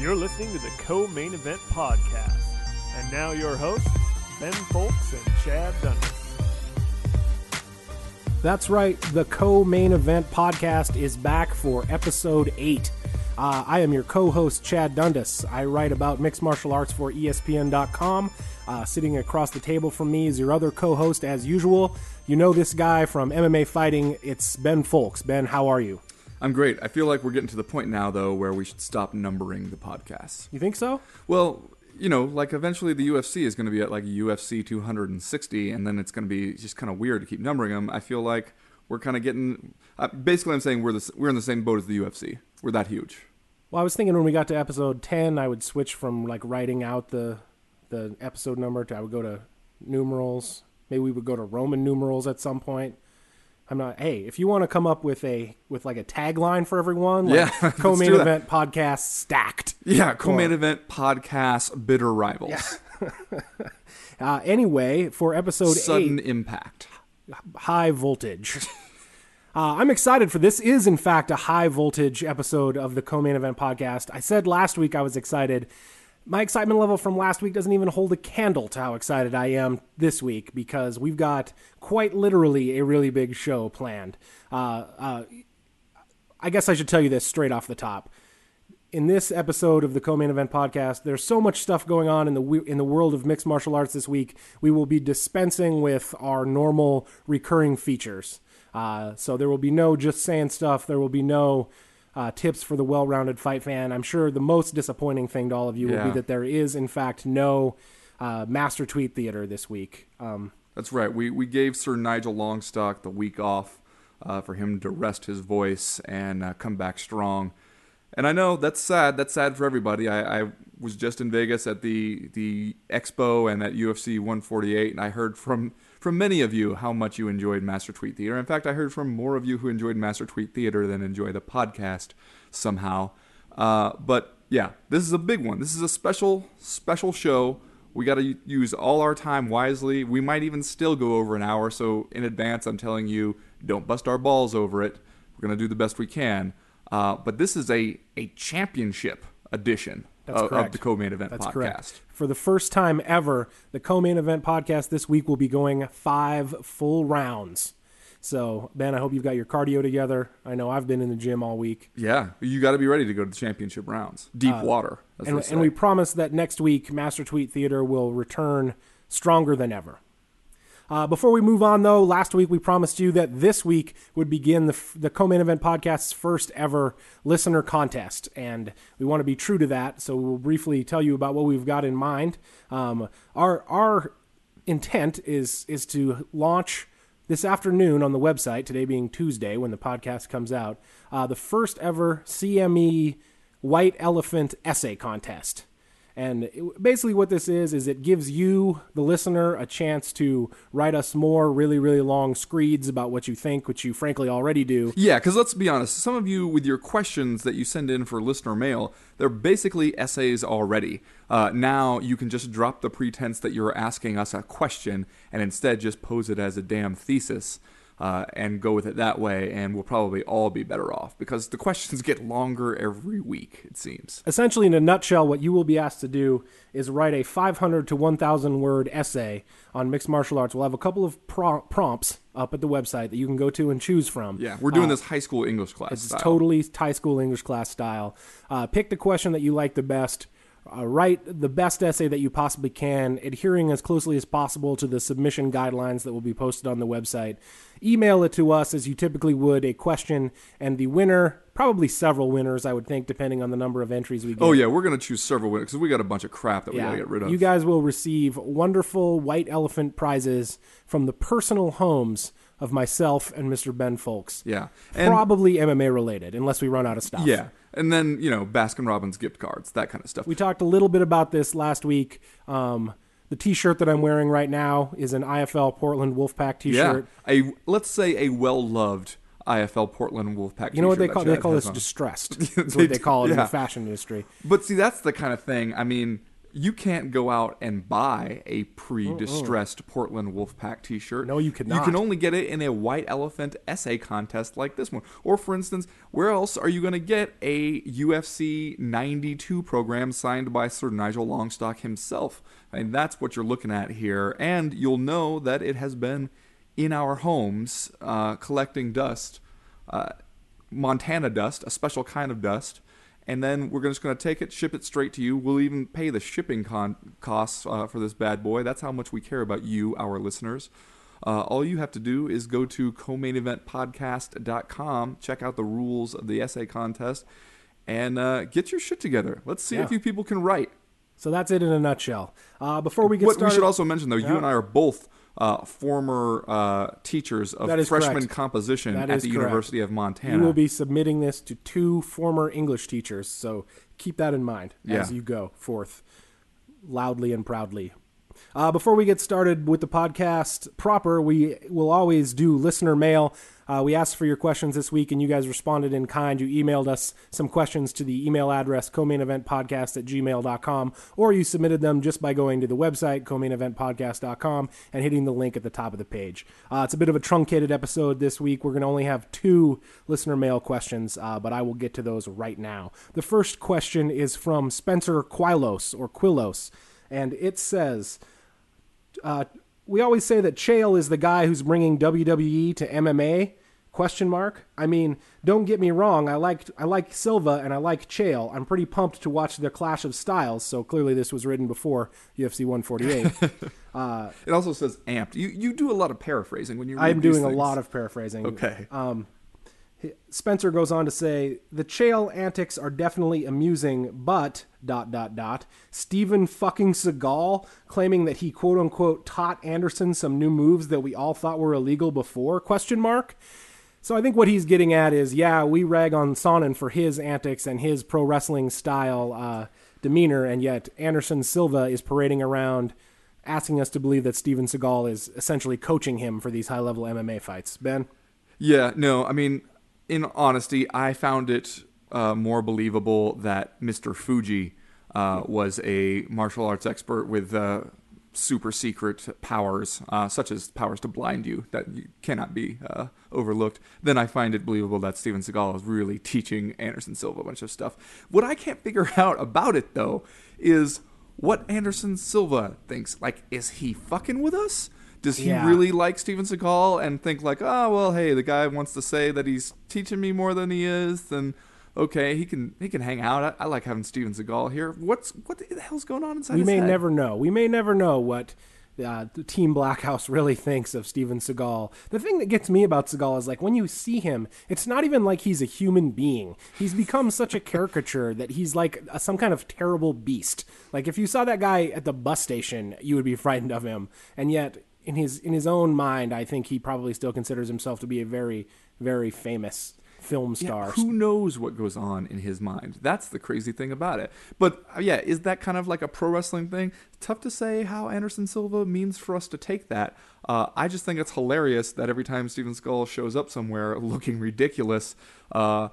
You're listening to the Co Main Event Podcast. And now your hosts, Ben Fowlkes and Chad Dundas. That's right. The co main event podcast is back for episode 8. Uh, I am your co host, Chad Dundas. I write about mixed martial arts for ESPN.com. Uh, sitting across the table from me is your other co host, as usual. You know this guy from MMA Fighting. It's Ben Fowlkes. Ben, how are you? I'm great. I feel like we're getting to the point now, though, where we should stop numbering the podcasts. You think so? Well, you know, like eventually the UFC is going to be at like UFC 260, and then it's going to be just kind of weird to keep numbering them. I feel like we're kind of getting. Uh, basically, I'm saying we're the, we're in the same boat as the UFC. We're that huge. Well, I was thinking when we got to episode 10, I would switch from like writing out the the episode number to I would go to numerals. Maybe we would go to Roman numerals at some point. I'm not. Hey, if you want to come up with a with like a tagline for everyone, like Yeah, co-main event podcast stacked. Yeah, co-main Or- event podcast, bitter rivals, Uh, anyway, for episode sudden eight, impact. high voltage. Uh, I'm excited for this. Is in fact a high voltage episode of the co-main event podcast. I said last week I was excited. My excitement level from last week doesn't even hold a candle to how excited I am this week because we've got quite literally a really big show planned. Uh, uh, I guess I should tell you this straight off the top. In this episode of the co-main event podcast, there's so much stuff going on in the in the world of mixed martial arts this week. We will be dispensing with our normal recurring features. Uh, so there will be no just saying stuff. There will be no uh, tips for the well-rounded fight fan. I'm sure the most disappointing thing to all of you will be that there is, in fact, no uh, Master Tweet Theater this week. Um, That's right. We we gave Sir Nigel Longstock the week off uh, for him to rest his voice and uh, come back strong. And I know that's sad. That's sad for everybody. I, I was just in Vegas at the the expo and at UFC 148, and I heard from from many of you how much you enjoyed Master Tweet Theater. In fact, I heard from more of you who enjoyed Master Tweet Theater than enjoy the podcast somehow. Uh, but yeah, this is a big one. This is a special special show. We got to use all our time wisely. We might even still go over an hour. So in advance, I'm telling you, don't bust our balls over it. We're gonna do the best we can. Uh, but this is a a championship edition That's of, of the co-main event That's podcast. correct. For the first time ever, the co-main event podcast this week will be going five full rounds. So, Ben, I hope you've got your cardio together. I know I've been in the gym all week. Yeah, you got to be ready to go to the championship rounds. Deep water, Uh, And, and we promise that next week, Master Tweet Theater will return stronger than ever. Uh, before we move on, though, last week we promised you that this week would begin the, the co-main event podcast's first ever listener contest, and we want to be true to that. So we'll briefly tell you about what we've got in mind. Um, our our intent is is to launch this afternoon on the website. Today being Tuesday, when the podcast comes out, uh, the first ever CME White Elephant Essay Contest. And basically, what this is, is it gives you, the listener, a chance to write us more really, really long screeds about what you think, which you frankly already do. Yeah, because let's be honest, some of you with your questions that you send in for listener mail, they're basically essays already. Uh, now you can just drop the pretense that you're asking us a question and instead just pose it as a damn thesis. Uh, and go with it that way, and we'll probably all be better off because the questions get longer every week, it seems. Essentially, in a nutshell, what you will be asked to do is write a 500 to 1,000 word essay on mixed martial arts. We'll have a couple of pro- prompts up at the website that you can go to and choose from. Yeah, we're doing this high school English class. It's style. totally high school English class style. Uh, pick the question that you like the best. Uh, write the best essay that you possibly can, adhering as closely as possible to the submission guidelines that will be posted on the website. Email it to us as you typically would a question, and the winner, probably several winners, I would think, depending on the number of entries we get. Oh yeah, we're gonna choose several winners because we got a bunch of crap that we gotta get rid of. You guys will receive wonderful white elephant prizes from the personal homes of myself and Mr. Ben Fowlkes. yeah, and Probably MMA related, unless we run out of stuff. yeah, and then you know Baskin Robbins gift cards, that kind of stuff. We talked a little bit about this last week. Um, the T-shirt that I'm wearing right now is an IFL Portland Wolfpack T-shirt. Yeah, a let's say a well loved IFL Portland Wolfpack. You know what they call they call this on. distressed. That's what they call it in the fashion industry. But see, that's the kind of thing. I mean, you can't go out and buy a pre-distressed Portland Wolfpack T-shirt. No, you cannot. You can only get it in a white elephant essay contest like this one. Or, for instance, where else are you going to get a UFC 92 program signed by Sir Nigel Longstock himself? I mean, that's what you're looking at here, and you'll know that it has been in our homes uh, collecting dust, uh, Montana dust, a special kind of dust and then we're just going to take it, ship it straight to you. We'll even pay the shipping con- costs uh, for this bad boy. That's how much we care about you, our listeners. Uh, all you have to do is go to co-maineventpodcast.com, check out the rules of the essay contest, and uh, get your shit together. Let's see Yeah. if you people can write. So that's it in a nutshell. Uh, before we get What started, we should also mention, though, Yeah. you and I are both uh, former uh, teachers of freshman correct. composition That at the correct. University of Montana. you will be submitting this to two former English teachers. So keep that in mind as you go forth loudly and proudly. Uh, before we get started with the podcast proper, we will always do listener mail. Uh, we asked for your questions this week, and you guys responded in kind. You emailed us some questions to the email address co-maineventpodcast at gmail.com, or you submitted them just by going to the website co-maineventpodcast.com and hitting the link at the top of the page. Uh, it's a bit of a truncated episode this week. We're going to only have two listener mail questions, uh, but I will get to those right now. The first question is from Spencer Quilos or Quillos, and it says uh, we always say that Chael is the guy who's bringing WWE to MMA. Question mark. I mean, don't get me wrong. I like I like Silva and I like Chael. I'm pretty pumped to watch their clash of styles. So clearly, this was written before UFC 148. It also says amped. You you do a lot of paraphrasing when you. I'm doing a lot of paraphrasing. Okay. Spencer goes on to say the Chael antics are definitely amusing, but dot dot dot Steven fucking Seagal claiming that he quote unquote taught Anderson some new moves that we all thought were illegal before question mark. So I think what he's getting at is yeah we rag on Sonnen for his antics and his pro wrestling style uh, demeanor, and yet Anderson Silva is parading around asking us to believe that Steven Seagal is essentially coaching him for these high level MMA fights. Ben. Yeah, no, I mean, in honesty, I found it uh, more believable that Mr. Fuji uh, was a martial arts expert with uh, super secret powers, uh, such as powers to blind you, that cannot be uh, overlooked. Then I find it believable that Steven Seagal is really teaching Anderson Silva a bunch of stuff. What I can't figure out about it, though, is what Anderson Silva thinks. Like, is he fucking with us? Does he Yeah. really like Steven Seagal and think like, oh well, hey, the guy wants to say that he's teaching me more than he is, then okay, he can he can hang out. I, I like having Steven Seagal here. What's what the hell's going on inside? we may head? never know. We may never know what uh, the Team Blackhouse really thinks of Steven Seagal. The thing that gets me about Seagal is like when you see him, it's not even like he's a human being. He's become such a caricature that he's like a, some kind of terrible beast. Like if you saw that guy at the bus station, you would be frightened of him. And yet, in his in his own mind, I think he probably still considers himself to be a very very famous film star. Yeah, who knows what goes on in his mind? That's the crazy thing about it. But uh, yeah, is that kind of like a pro wrestling thing? Tough to say how Anderson Silva means for us to take that. Uh, I just think it's hilarious that every time Steven Seagal shows up somewhere looking ridiculous, uh,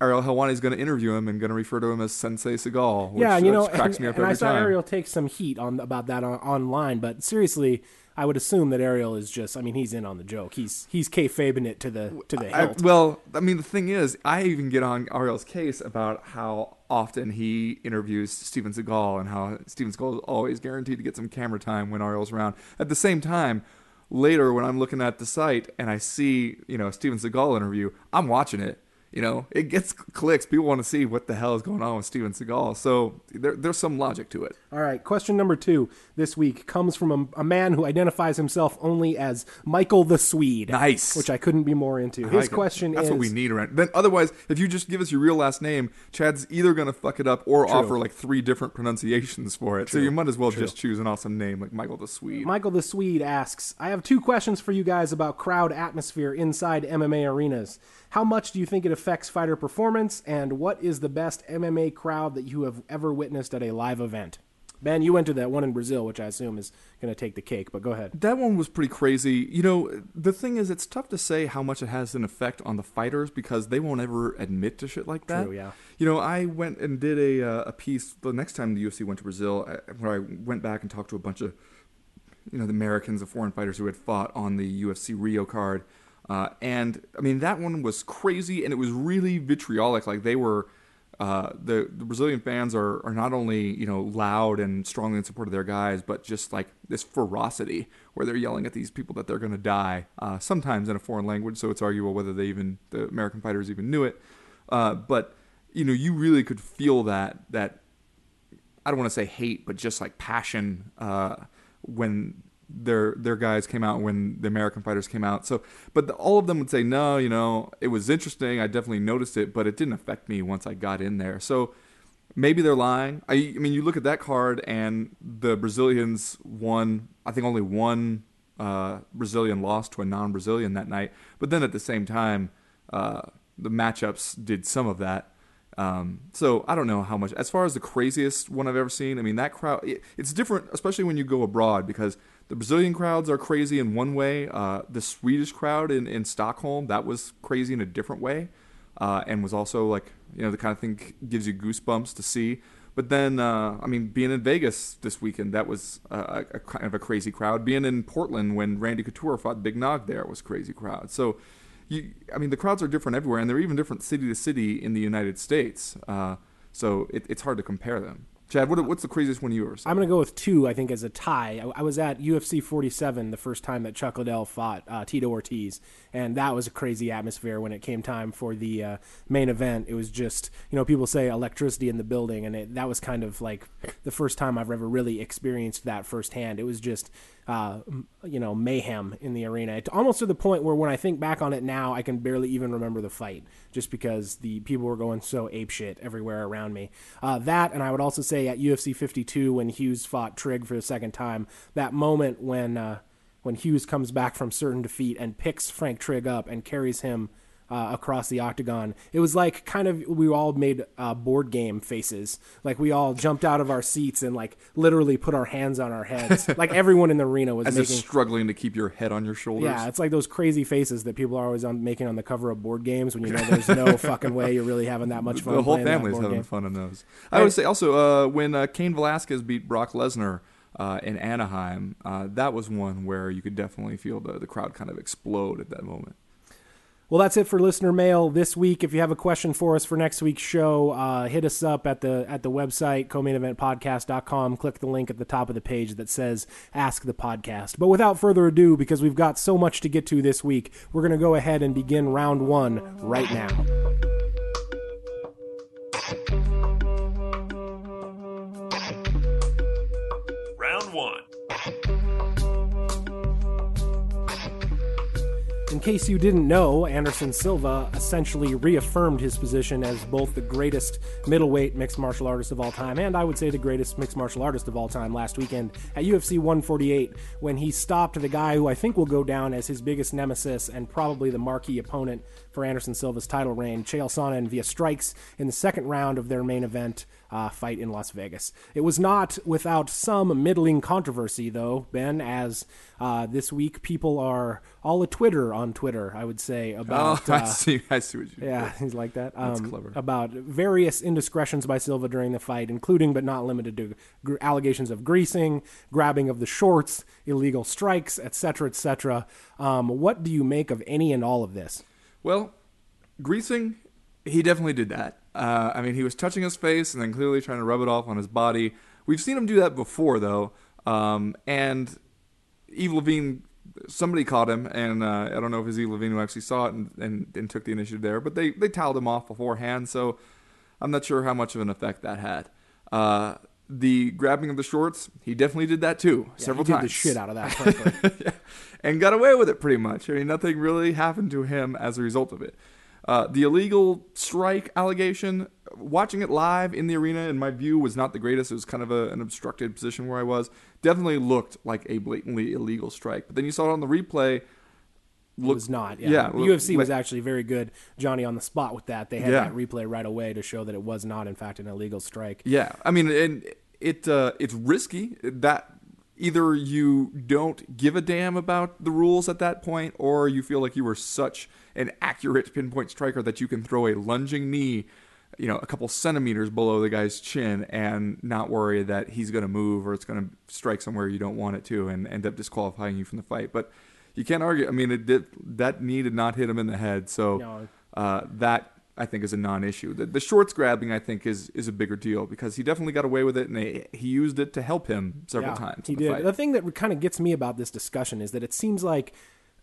Ariel Helwani is going to interview him and going to refer to him as Sensei Seagal. Which, yeah, you know, which cracks and, me up and every I saw time. Ariel take some heat on about that on, online, but seriously, I would assume that Ariel is just. I mean, he's in on the joke. He's he's kayfabing it to the to the I, hilt. well, I mean, the thing is, I even get on Ariel's case about how often he interviews Steven Seagal and how Steven Seagal is always guaranteed to get some camera time when Ariel's around. At the same time, later when I'm looking at the site and I see, you know, Steven Seagal interview, I'm watching it. You know, it gets clicks. People want to see what the hell is going on with Steven Seagal. So there, there's some logic to it. All right, question number two this week comes from a, a man who identifies himself only as Michael the Swede. Nice. which I couldn't be more into. His like question That's is what we need around. Then otherwise, if you just give us your real last name, Chad's either gonna fuck it up or offer like three different pronunciations for it. So you might as well just choose an awesome name like Michael the Swede. Michael the Swede asks, I have two questions for you guys about crowd atmosphere inside MMA arenas. How much do you think it affects fighter performance, and what is the best MMA crowd that you have ever witnessed at a live event? Ben, you went to that one in Brazil, which I assume is going to take the cake. But go ahead. That one was pretty crazy. You know, the thing is, it's tough to say how much it has an effect on the fighters because they won't ever admit to shit like that. True, yeah. You know, I went and did a uh, a piece the next time the UFC went to Brazil, uh, where I went back and talked to a bunch of, you know, the Americans, the foreign fighters who had fought on the UFC Rio card, uh, and I mean that one was crazy, and it was really vitriolic. Like they were. Uh, the, the Brazilian fans are, are not only you know loud and strongly in support of their guys, but just like this ferocity where they're yelling at these people that they're going to die. Uh, sometimes in a foreign language, so it's arguable whether they even the American fighters even knew it. Uh, but you know, you really could feel that that I don't want to say hate, but just like passion uh, when their their guys came out when the American fighters came out. So, but the, all of them would say, no, you know, it was interesting. I definitely noticed it, but it didn't affect me once I got in there. So maybe they're lying. I, I mean, you look at that card, and the Brazilians won. I think only one uh, Brazilian lost to a non-Brazilian that night. But then at the same time, uh, the matchups did some of that. Um, so I don't know how much. As far as the craziest one I've ever seen, I mean that crowd. It, it's different, especially when you go abroad, because the Brazilian crowds are crazy in one way. Uh, the Swedish crowd in, in Stockholm that was crazy in a different way, uh, and was also like you know the kind of thing gives you goosebumps to see. But then, uh, I mean, being in Vegas this weekend, that was a, a, kind of a crazy crowd. Being in Portland when Randy Couture fought Big Nog there was crazy crowd. So, you, I mean, the crowds are different everywhere, and they're even different city to city in the United States. Uh, so it, it's hard to compare them. Chad, what, what's the craziest one of yours? I'm going to go with two, I think, as a tie. I, I, was at UFC 47 the first time that Chuck Liddell fought uh, Tito Ortiz, and that was a crazy atmosphere when it came time for the uh, main event. It was just, you know, people say electricity in the building, and it, that was kind of like the first time I've ever really experienced that firsthand. It was just uh, you know, mayhem in the arena. Almost to the point where when I think back on it now, I can barely even remember the fight, just because the people were going so apeshit everywhere around me. Uh, that, and I would also say at UFC 52 when Hughes fought Trigg for the second time, that moment when uh, when Hughes comes back from certain defeat and picks Frank Trigg up and carries him uh, across the octagon. It was like kind of we all made uh, board game faces. Like we all jumped out of our seats and like literally put our hands on our heads. like everyone in the arena was As making if struggling to keep your head on your shoulders. yeah, it's like those crazy faces that people are always on making on the cover of board games when you know there's no fucking way you're really having that much fun. the whole family's having game. fun on those. I would say also uh, when uh, Cain Velasquez beat Brock Lesnar uh, in Anaheim, uh, that was one where you could definitely feel the, the crowd kind of explode at that moment. Well, that's it for listener mail this week. If you have a question for us for next week's show, uh, hit us up at the at the website co-maineventpodcast.com. Click the link at the top of the page that says "Ask the Podcast." But without further ado, because we've got so much to get to this week, we're going to go ahead and begin round one right now. In case you didn't know, Anderson Silva essentially reaffirmed his position as both the greatest middleweight mixed martial artist of all time and I would say the greatest mixed martial artist of all time last weekend at UFC 148 when he stopped the guy who I think will go down as his biggest nemesis and probably the marquee opponent for Anderson Silva's title reign, Chael Sonnen, via strikes in the second round of their main event uh, fight in Las Vegas. It was not without some middling controversy, though, Ben, as uh, this week people are all a Twitter on Twitter, I would say, about. oh, I uh, see. I see what you. yeah, he's like that. Um, That's clever. About various indiscretions by Silva during the fight, including but not limited to gr- allegations of greasing, grabbing of the shorts, illegal strikes, etc., etc. Um, what do you make of any and all of this? Well, greasing, he definitely did that. Uh, I mean, he was touching his face and then clearly trying to rub it off on his body. We've seen him do that before, though. Um, and Yves Lavigne, somebody caught him, and uh, I don't know if it was Yves Lavigne who actually saw it and, and, and took the initiative there, but they, they toweled him off beforehand, so I'm not sure how much of an effect that had. Uh, the grabbing of the shorts, he definitely did that too, several he did times. the shit out of that. yeah. and got away with it pretty much. I mean, nothing really happened to him as a result of it. Uh, the illegal strike allegation, watching it live in the arena, in my view, was not the greatest. It was kind of a, an obstructed position where I was. Definitely looked like a blatantly illegal strike. But then you saw it on the replay. It was not. Yeah, yeah, UFC was actually very good, Johnny, on the spot with that. They had Yeah. that replay right away to show that it was not, in fact, an illegal strike. Yeah, I mean, and it uh, it's risky. That either you don't give a damn about the rules at that point, or you feel like you were such an accurate pinpoint striker that you can throw a lunging knee, you know, a couple centimeters below the guy's chin and not worry that he's going to move or it's going to strike somewhere you don't want it to and end up disqualifying you from the fight. But you can't argue. I mean, it did that knee did not hit him in the head, so No. uh, that I think is a non-issue. The, the shorts grabbing I think is is a bigger deal because he definitely got away with it and he, he used it to help him several Yeah, times. He in the did. fight. The thing that kind of gets me about this discussion is that it seems like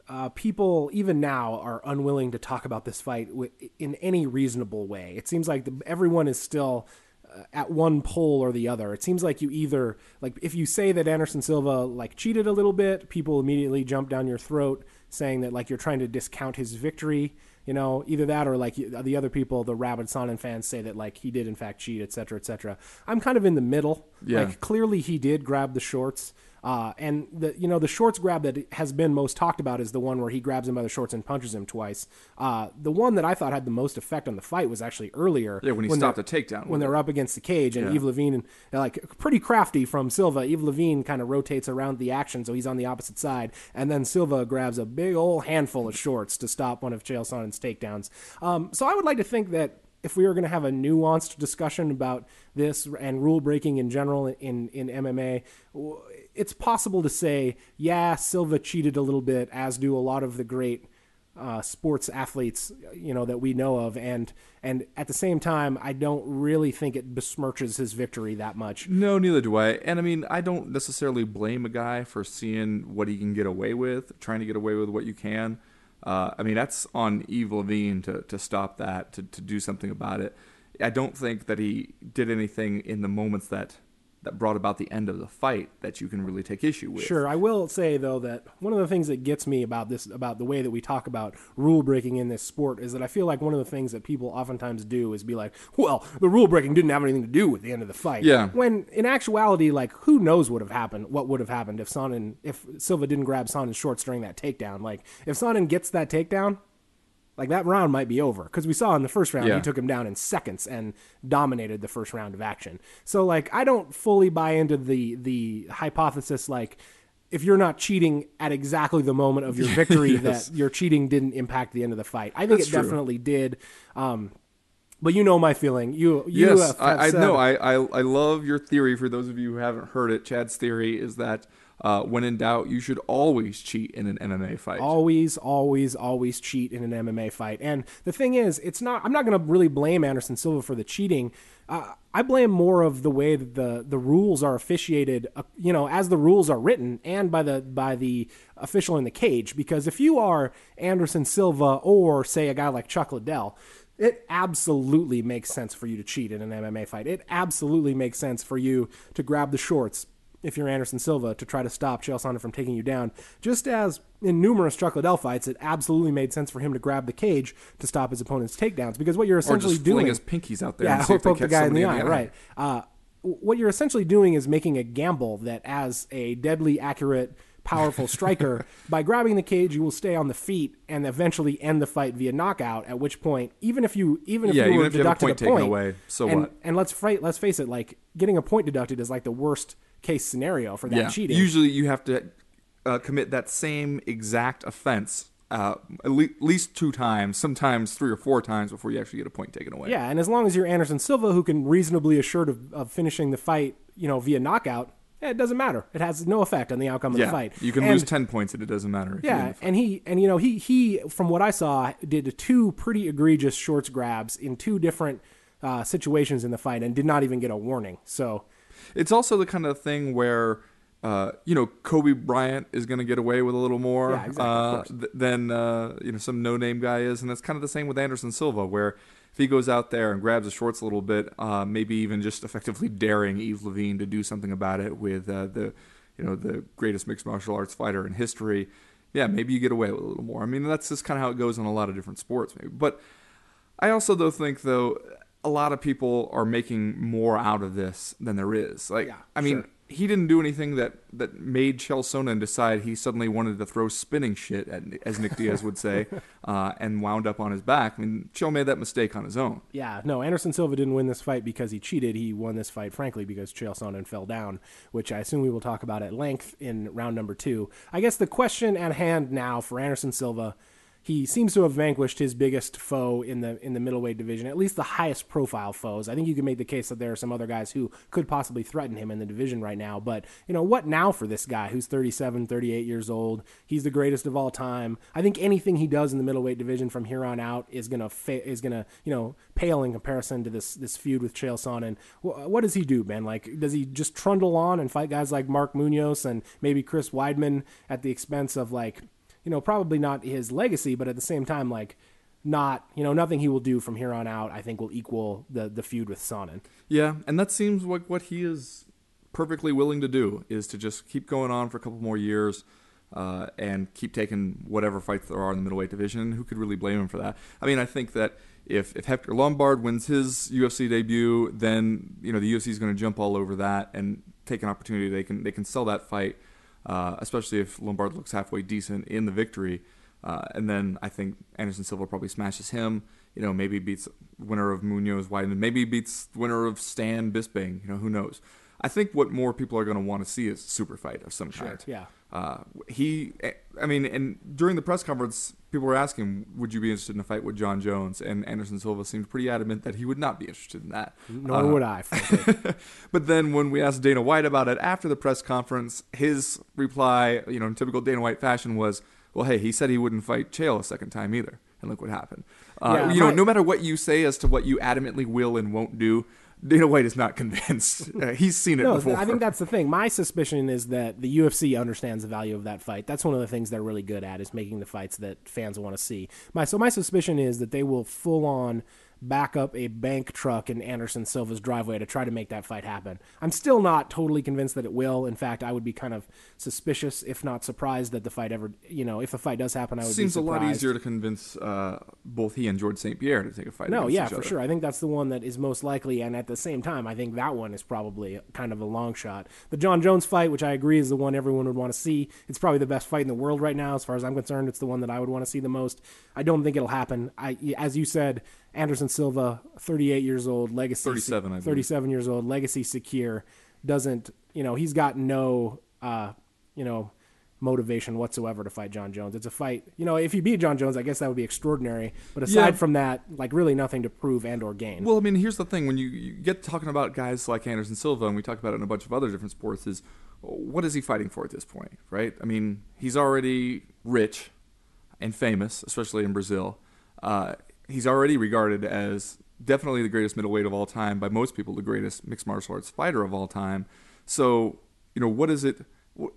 uh, people, even now, are unwilling to talk about this fight wi- in any reasonable way. It seems like the, everyone is still uh, at one pole or the other. It seems like you either like if you say that Anderson Silva like cheated a little bit, people immediately jump down your throat saying that like you're trying to discount his victory. You know, either that or like the other people, the Rabid Sonnen fans say that like he did in fact cheat, et cetera, et cetera. I'm kind of in the middle. Yeah. Like clearly he did grab the shorts. Uh, and the you know the shorts grab that has been most talked about is the one where he grabs him by the shorts and punches him twice. Uh, the one that I thought had the most effect on the fight was actually earlier. Yeah, when he they're- stopped a takedown When they're up against the cage and Yeah. Yves Lavigne, uh, like pretty crafty from Silva. Yves Lavigne kind of rotates around the action, so he's on the opposite side, and then Silva grabs a big old handful of shorts to stop one of Chael Sonnen's takedowns. Um, so I would like to think that if we were going to have a nuanced discussion about this and rule breaking in general in in MMA, it's possible to say, yeah, Silva cheated a little bit, as do a lot of the great uh, sports athletes, you know, that we know of, and and at the same time, I don't really think it besmirches his victory that much. No, neither do I. And I mean, I don't necessarily blame a guy for seeing what he can get away with, trying to get away with what you can. Uh, I mean, that's on Yves Lavigne to, to stop that, to, to do something about it. I don't think that he did anything in the moments that that brought about the end of the fight that you can really take issue with. Sure, I will say though that one of the things that gets me about this, about the way that we talk about rule breaking in this sport, is that I feel like one of the things that people oftentimes do is be like, "Well, the rule breaking didn't have anything to do with the end of the fight." Yeah. When in actuality, like, who knows what would have happened? What would have happened if Sonnen, if Silva didn't grab Sonnen's shorts during that takedown? Like, if Sonnen gets that takedown, like that round might be over because we saw in the first round Yeah. he took him down in seconds and dominated the first round of action. So like I don't fully buy into the the hypothesis like if you're not cheating at exactly the moment of your victory Yes. that your cheating didn't impact the end of the fight. I think That's it true. definitely did. Um, but you know my feeling. You you Yes, have, have I, I know. I, I I love your theory. For those of you who haven't heard it, Chad's theory is that uh, when in doubt, you should always cheat in an MMA fight. always, always, always cheat in an MMA fight. And the thing is, it's not. I'm not going to really blame Anderson Silva for the cheating. Uh, I blame more of the way that the the rules are officiated. Uh, you know, as the rules are written, and by the by the official in the cage. Because if you are Anderson Silva or say a guy like Chuck Liddell. It absolutely makes sense for you to cheat in an MMA fight. It absolutely makes sense for you to grab the shorts, if you're Anderson Silva to try to stop Chael Sonnen from taking you down. Just as in numerous Chuck Liddell fights, it absolutely made sense for him to grab the cage to stop his opponent's takedowns. Because what you're or essentially just doing, his pinkies out there. yeah, or poke the guy in the somebody eye, right? Uh, what you're essentially doing is making a gamble that, as a deadly accurate, powerful striker, by grabbing the cage, you will stay on the feet and eventually end the fight via knockout. At which point, even if you even if Yeah, you were deducted you a point taken away, so and, what? And let's fight, let's face it, like getting a point deducted is like the worst case scenario for that yeah. cheating. Usually, you have to uh, commit that same exact offense uh, at le- least two times, sometimes three or four times before you actually get a point taken away. Yeah, and as long as you're Anderson Silva, who can reasonably assured of, of finishing the fight, you know, via knockout, it doesn't matter. It has no effect on the outcome of Yeah, the fight. you can And- lose ten points and it doesn't matter. Yeah, and he and you know he he from what I saw did two pretty egregious shorts grabs in two different uh, situations in the fight and did not even get a warning. So It's also the kind of thing where, uh, you know, Kobe Bryant is going to get away with a little more Yeah, exactly, uh, th- than uh, you know some no-name guy is, and that's kind of the same with Anderson Silva, where if he goes out there and grabs the shorts a little bit, uh, maybe even just effectively daring Yves Lavigne to do something about it with uh, the, you know, the greatest mixed martial arts fighter in history. Yeah, maybe you get away with a little more. I mean, that's just kind of how it goes in a lot of different sports, maybe. But I also though think though a lot of people are making more out of this than there is. Like Yeah, I mean, sure. he didn't do anything that, that made Chael Sonnen decide he suddenly wanted to throw spinning shit, at, as Nick Diaz would say, uh, and wound up on his back. I mean, Chael made that mistake on his own. Yeah, no, Anderson Silva didn't win this fight because he cheated. He won this fight, frankly, because Chael Sonnen fell down, which I assume we will talk about at length in round number two. I guess the question at hand now for Anderson Silva he seems to have vanquished his biggest foe in the in the middleweight division, at least the highest profile foes. I think you can make the case that there are some other guys who could possibly threaten him in the division right now. But you know what now for this guy who's 37, 38 years old? He's the greatest of all time. I think anything he does in the middleweight division from here on out is gonna fa- is gonna you know pale in comparison to this this feud with Chael Sonnen. What does he do, man? Like does he just trundle on and fight guys like Mark Munoz and maybe Chris Weidman at the expense of like you know, probably not his legacy, but at the same time, like, not, you know, nothing he will do from here on out, I think, will equal the the feud with Sonnen. Yeah, and that seems like what he is perfectly willing to do is to just keep going on for a couple more years. Uh, and keep taking whatever fights there are in the middleweight division. Who could really blame him for that? I mean, I think that if if Hector Lombard wins his UFC debut, then you know the UFC is going to jump all over that and take an opportunity. They can they can sell that fight uh, especially if Lombard looks halfway decent in the victory. Uh, and then I think Anderson Silva probably smashes him. You know, maybe beats winner of Munoz Weidman. Maybe beats winner of Stann Bisping. You know, who knows? I think what more people are going to want to see is a super fight of some sure, kind. Yeah. Uh, he, I mean, and during the press conference, people were asking, "Would you be interested in a fight with Jon Jones?" And Anderson Silva seemed pretty adamant that he would not be interested in that. Nor uh, would I. but then when we asked Dana White about it after the press conference, his reply, you know, in typical Dana White fashion, was, "Well, hey, he said he wouldn't fight Chael a second time either." And look what happened. Uh, yeah, you know, no matter what you say as to what you adamantly will and won't do, Dana White is not convinced. Uh, he's seen it no, before. I think that's the thing. My suspicion is that the UFC understands the value of that fight. That's one of the things they're really good at is making the fights that fans want to see. My so my suspicion is that they will full on back up a bank truck in Anderson Silva's driveway to try to make that fight happen. I'm still not totally convinced that it will. In fact, I would be kind of suspicious, if not surprised, that the fight ever, you know, if the fight does happen, I would Seems a lot easier to convince uh, both he and George St. Pierre to take a fight. No, yeah, for other. sure. I think that's the one that is most likely, and at the same time, I think that one is probably kind of a long shot. The Jon Jones fight, which I agree is the one everyone would want to see, it's probably the best fight in the world right now, as far as I'm concerned. It's the one that I would want to see the most. I don't think it'll happen. I, as you said, Anderson Silva, 38 years old, legacy 37, 37 years old, legacy secure, doesn't, you know, he's got no, uh, you know, motivation whatsoever to fight Jon Jones. It's a fight, you know, if he beat Jon Jones, I guess that would be extraordinary. But aside yeah. from that, like really nothing to prove and or gain. Well, I mean, here's the thing: when you, you get talking about guys like Anderson Silva, and we talk about it in a bunch of other different sports, is what is he fighting for at this point, right? I mean, he's already rich and famous, especially in Brazil. Uh, he's already regarded as definitely the greatest middleweight of all time by most people, the greatest mixed martial arts fighter of all time. So, you know, what is it?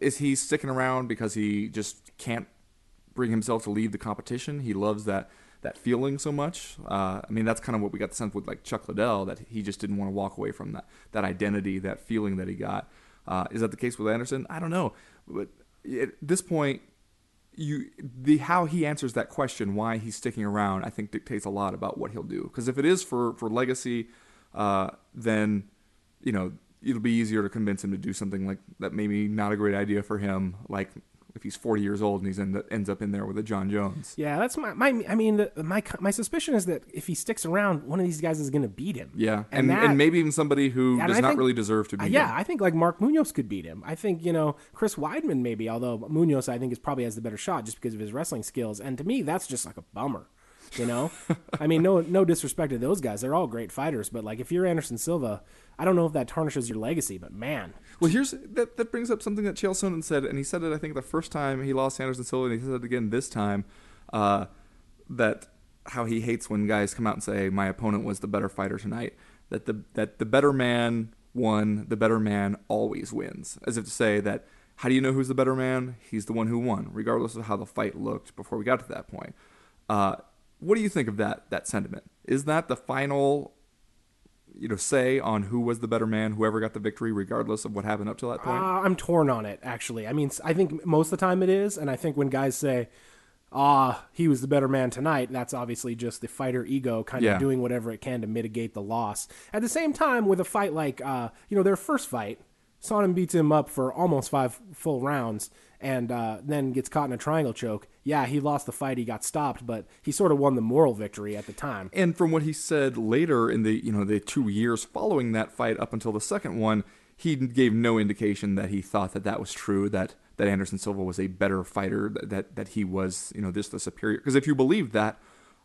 Is he sticking around because he just can't bring himself to leave the competition? He loves that that feeling so much. Uh, I mean, that's kind of what we got the sense with like Chuck Liddell that he just didn't want to walk away from that that identity, that feeling that he got. Uh, is that the case with Anderson? I don't know, but at this point, you the how he answers that question, why he's sticking around, I think dictates a lot about what he'll do. Because if it is for for legacy, uh, then you know it'll be easier to convince him to do something like that. Maybe not a great idea for him, like if he's 40 years old and he's end, ends up in there with a Jon Jones. Yeah, that's my, my I mean, the, my my suspicion is that if he sticks around, one of these guys is going to beat him. Yeah, and and, that, and, maybe even somebody who does not think, really deserve to beat yeah, him. I think like Mark Munoz could beat him. I think you know Chris Weidman maybe, although Munoz I think is probably has the better shot just because of his wrestling skills. And to me, that's just like a bummer. You know, I mean, no no disrespect to those guys; they're all great fighters. But like, if you're Anderson Silva, I don't know if that tarnishes your legacy. But man, well, here's that that brings up something that Chael Sonnen said, and he said it I think the first time he lost Anderson Silva, and he said it again this time. Uh, that how he hates when guys come out and say my opponent was the better fighter tonight. That the that the better man won. The better man always wins, as if to say that. How do you know who's the better man? He's the one who won, regardless of how the fight looked before we got to that point. Uh, what do you think of that that sentiment? Is that the final you know say on who was the better man, whoever got the victory, regardless of what happened up to that point? Uh, I'm torn on it actually. I mean, I think most of the time it is, and I think when guys say, "Ah, he was the better man tonight," that's obviously just the fighter ego kind yeah. of doing whatever it can to mitigate the loss. At the same time, with a fight like uh, you know their first fight, Sonnen beats him up for almost five full rounds and uh, then gets caught in a triangle choke. Yeah, he lost the fight. He got stopped, but he sort of won the moral victory at the time. And from what he said later in the you know the two years following that fight up until the second one, he gave no indication that he thought that that was true. That that Anderson Silva was a better fighter. That that, he was you know this the superior. Because if you believe that,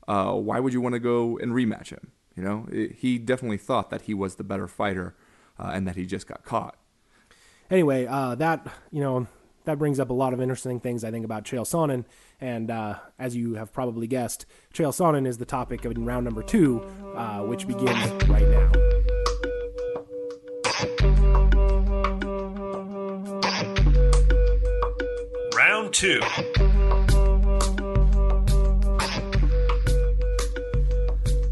uh, why would you want to go and rematch him? You know, it, he definitely thought that he was the better fighter, uh, and that he just got caught. Anyway, uh, that you know that brings up a lot of interesting things I think about Chael Sonnen. And uh, as you have probably guessed, Chael Sonnen is the topic in round number two, uh, which begins right now. Round two.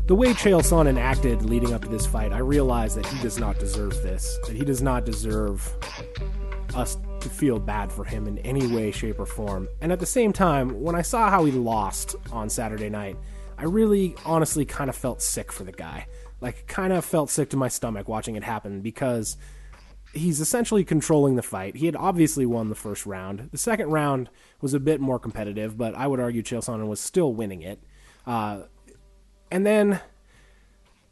The way Chael Sonnen acted leading up to this fight, I realized that he does not deserve this. That he does not deserve us to feel bad for him in any way, shape, or form. And at the same time, when I saw how he lost on Saturday night, I really honestly kind of felt sick for the guy. Like, kind of felt sick to my stomach watching it happen because he's essentially controlling the fight. He had obviously won the first round. The second round was a bit more competitive, but I would argue Chael Sonnen was still winning it. Uh, and then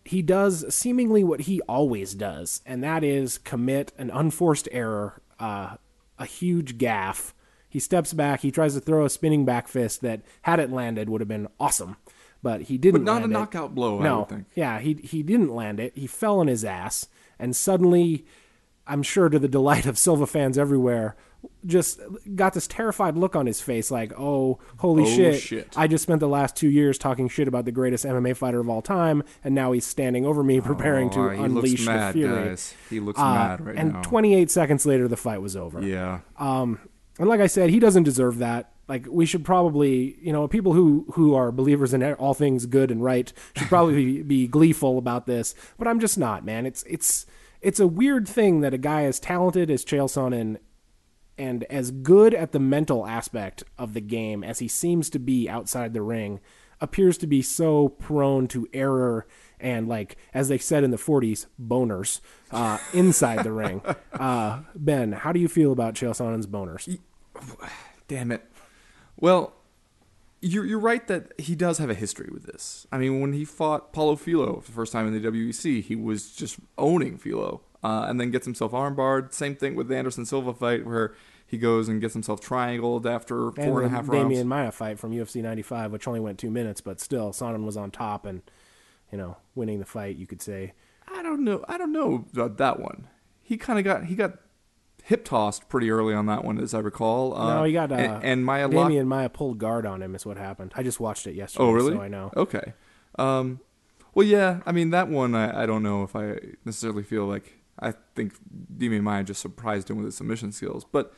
he does seemingly what he always does, and that is commit an unforced error, uh, a huge gaff. He steps back. He tries to throw a spinning back fist that, had it landed, would have been awesome. But he didn't. But not a it. knockout blow, I No, yeah, he he didn't land it. He fell on his ass, and suddenly, I'm sure to the delight of Silva fans everywhere, just got this terrified look on his face, like, "Oh, holy Oh, shit! shit. I just spent the last two years talking shit about the greatest MMA fighter of all time, and now he's standing over me, preparing to Oh, he unleash mad, the fury." guys. He looks Uh, mad right and now. 28 seconds later, the fight was over. yeah. And like I said, he doesn't deserve that. Like we should probably, you know, people who who are believers in all things good and right should probably be, be gleeful about this. But I'm just not, man. It's it's it's a weird thing that a guy as talented as Chael Sonnen and as good at the mental aspect of the game as he seems to be outside the ring appears to be so prone to error and like as they said in the 40s boners uh, inside the ring uh, ben how do you feel about chael sonnen's boners Damn it. Well, you're you're right that he does have a history with this. I mean, when he fought Paulo Filho for the first time in the WEC, he was just owning Filho, uh, and then gets himself armbarred. Same thing with the Anderson Silva fight, where he goes and gets himself triangled after four and a half rounds. Demian Maia fight from UFC 95 which only went 2 minutes but still Sonnen was on top and you know winning the fight you could say I don't know. I don't know about that one. He kind of got he got hip tossed pretty early on that one, as I recall. Uh, no, he got uh, and, and Maia Demian Maia pulled guard on him is what happened. I just watched it yesterday, Oh, really? so I know. Okay. Um, well, yeah. I mean, that one, I, I don't know if I necessarily feel like I think Demian Maia just surprised him with his submission skills, but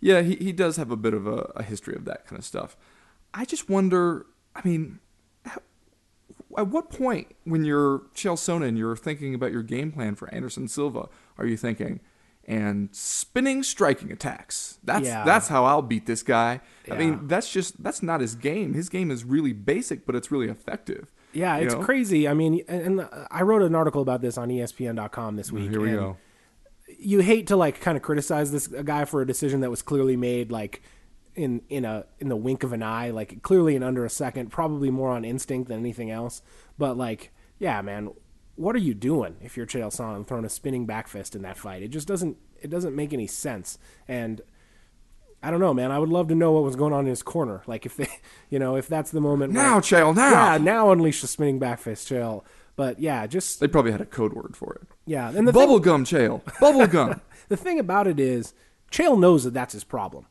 yeah, he he does have a bit of a, a history of that kind of stuff. I just wonder. I mean, at what point when you're Chael Sonnen, you're thinking about your game plan for Anderson Silva? Are you thinking? And spinning striking attacks. That's Yeah. that's how I'll beat this guy. I mean, that's just that's not his game. His game is really basic, but it's really effective. Yeah, it's know? crazy. I mean, and, and uh, I wrote an article about this on ESPN.com this week. Here we go. You hate to like kind of criticize this guy for a decision that was clearly made like in in a in the wink of an eye, like clearly in under a second, probably more on instinct than anything else. But like, yeah, man, what are you doing if you're Chael Sonnen throwing a spinning back fist in that fight? It just doesn't it doesn't make any sense. And I don't know, man. I would love to know what was going on in his corner. Like if they, you know, if that's the moment Now, where, Chael, now. yeah, now unleash the spinning back fist, Chael. But yeah, just They probably had a code word for it. yeah. And the Bubblegum, Chael. Bubblegum. the thing about it is, Chael knows that that's his problem.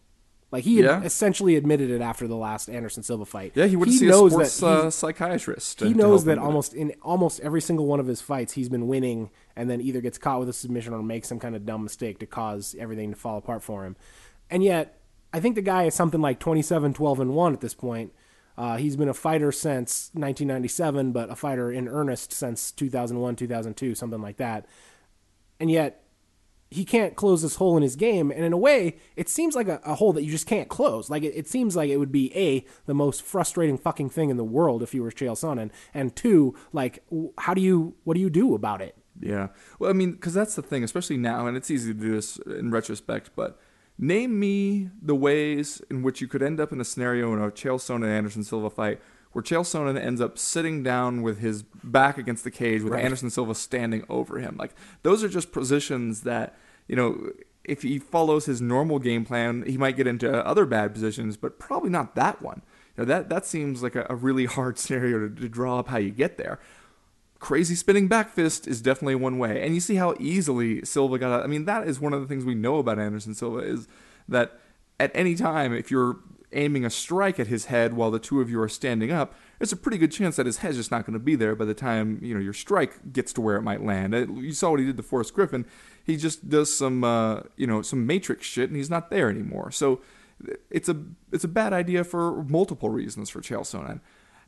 Like he Yeah. essentially admitted it after the last Anderson Silva fight. Yeah, he would see a knows sports that he- uh, psychiatrist. he to knows that with it. almost in almost every single one of his fights he's been winning and then either gets caught with a submission or makes some kind of dumb mistake to cause everything to fall apart for him and yet i think the guy is something like 27 12 and 1 at this point uh, he's been a fighter since 1997 but a fighter in earnest since 2001 2002 something like that and yet he can't close this hole in his game. And in a way, it seems like a, a hole that you just can't close. Like it, it seems like it would be a the most frustrating fucking thing in the world if you were Chael Sonnen, and two, like how do you what do you do about it? Yeah. Well, I mean, because that's the thing, especially now, and it's easy to do this in retrospect, but name me the ways in which you could end up in a scenario in a Chael Sonnen Anderson Silva fight where Chael Sonnen ends up sitting down with his back against the cage with Right. Anderson Silva standing over him. Like, those are just positions that, you know, if he follows his normal game plan, he might get into other bad positions, but probably not that one. You know, that, that seems like a, a really hard scenario to, to draw up how you get there crazy spinning back fist is definitely one way. And you see how easily Silva got out. I mean, that is one of the things we know about Anderson Silva is that at any time, if you're aiming a strike at his head while the two of you are standing up, there's a pretty good chance that his head's just not going to be there by the time you know your strike gets to where it might land. Uh, You saw what he did to Forrest Griffin. He just does some uh, you know some Matrix shit, and he's not there anymore. So it's a it's a bad idea for multiple reasons for Chael Sonnen.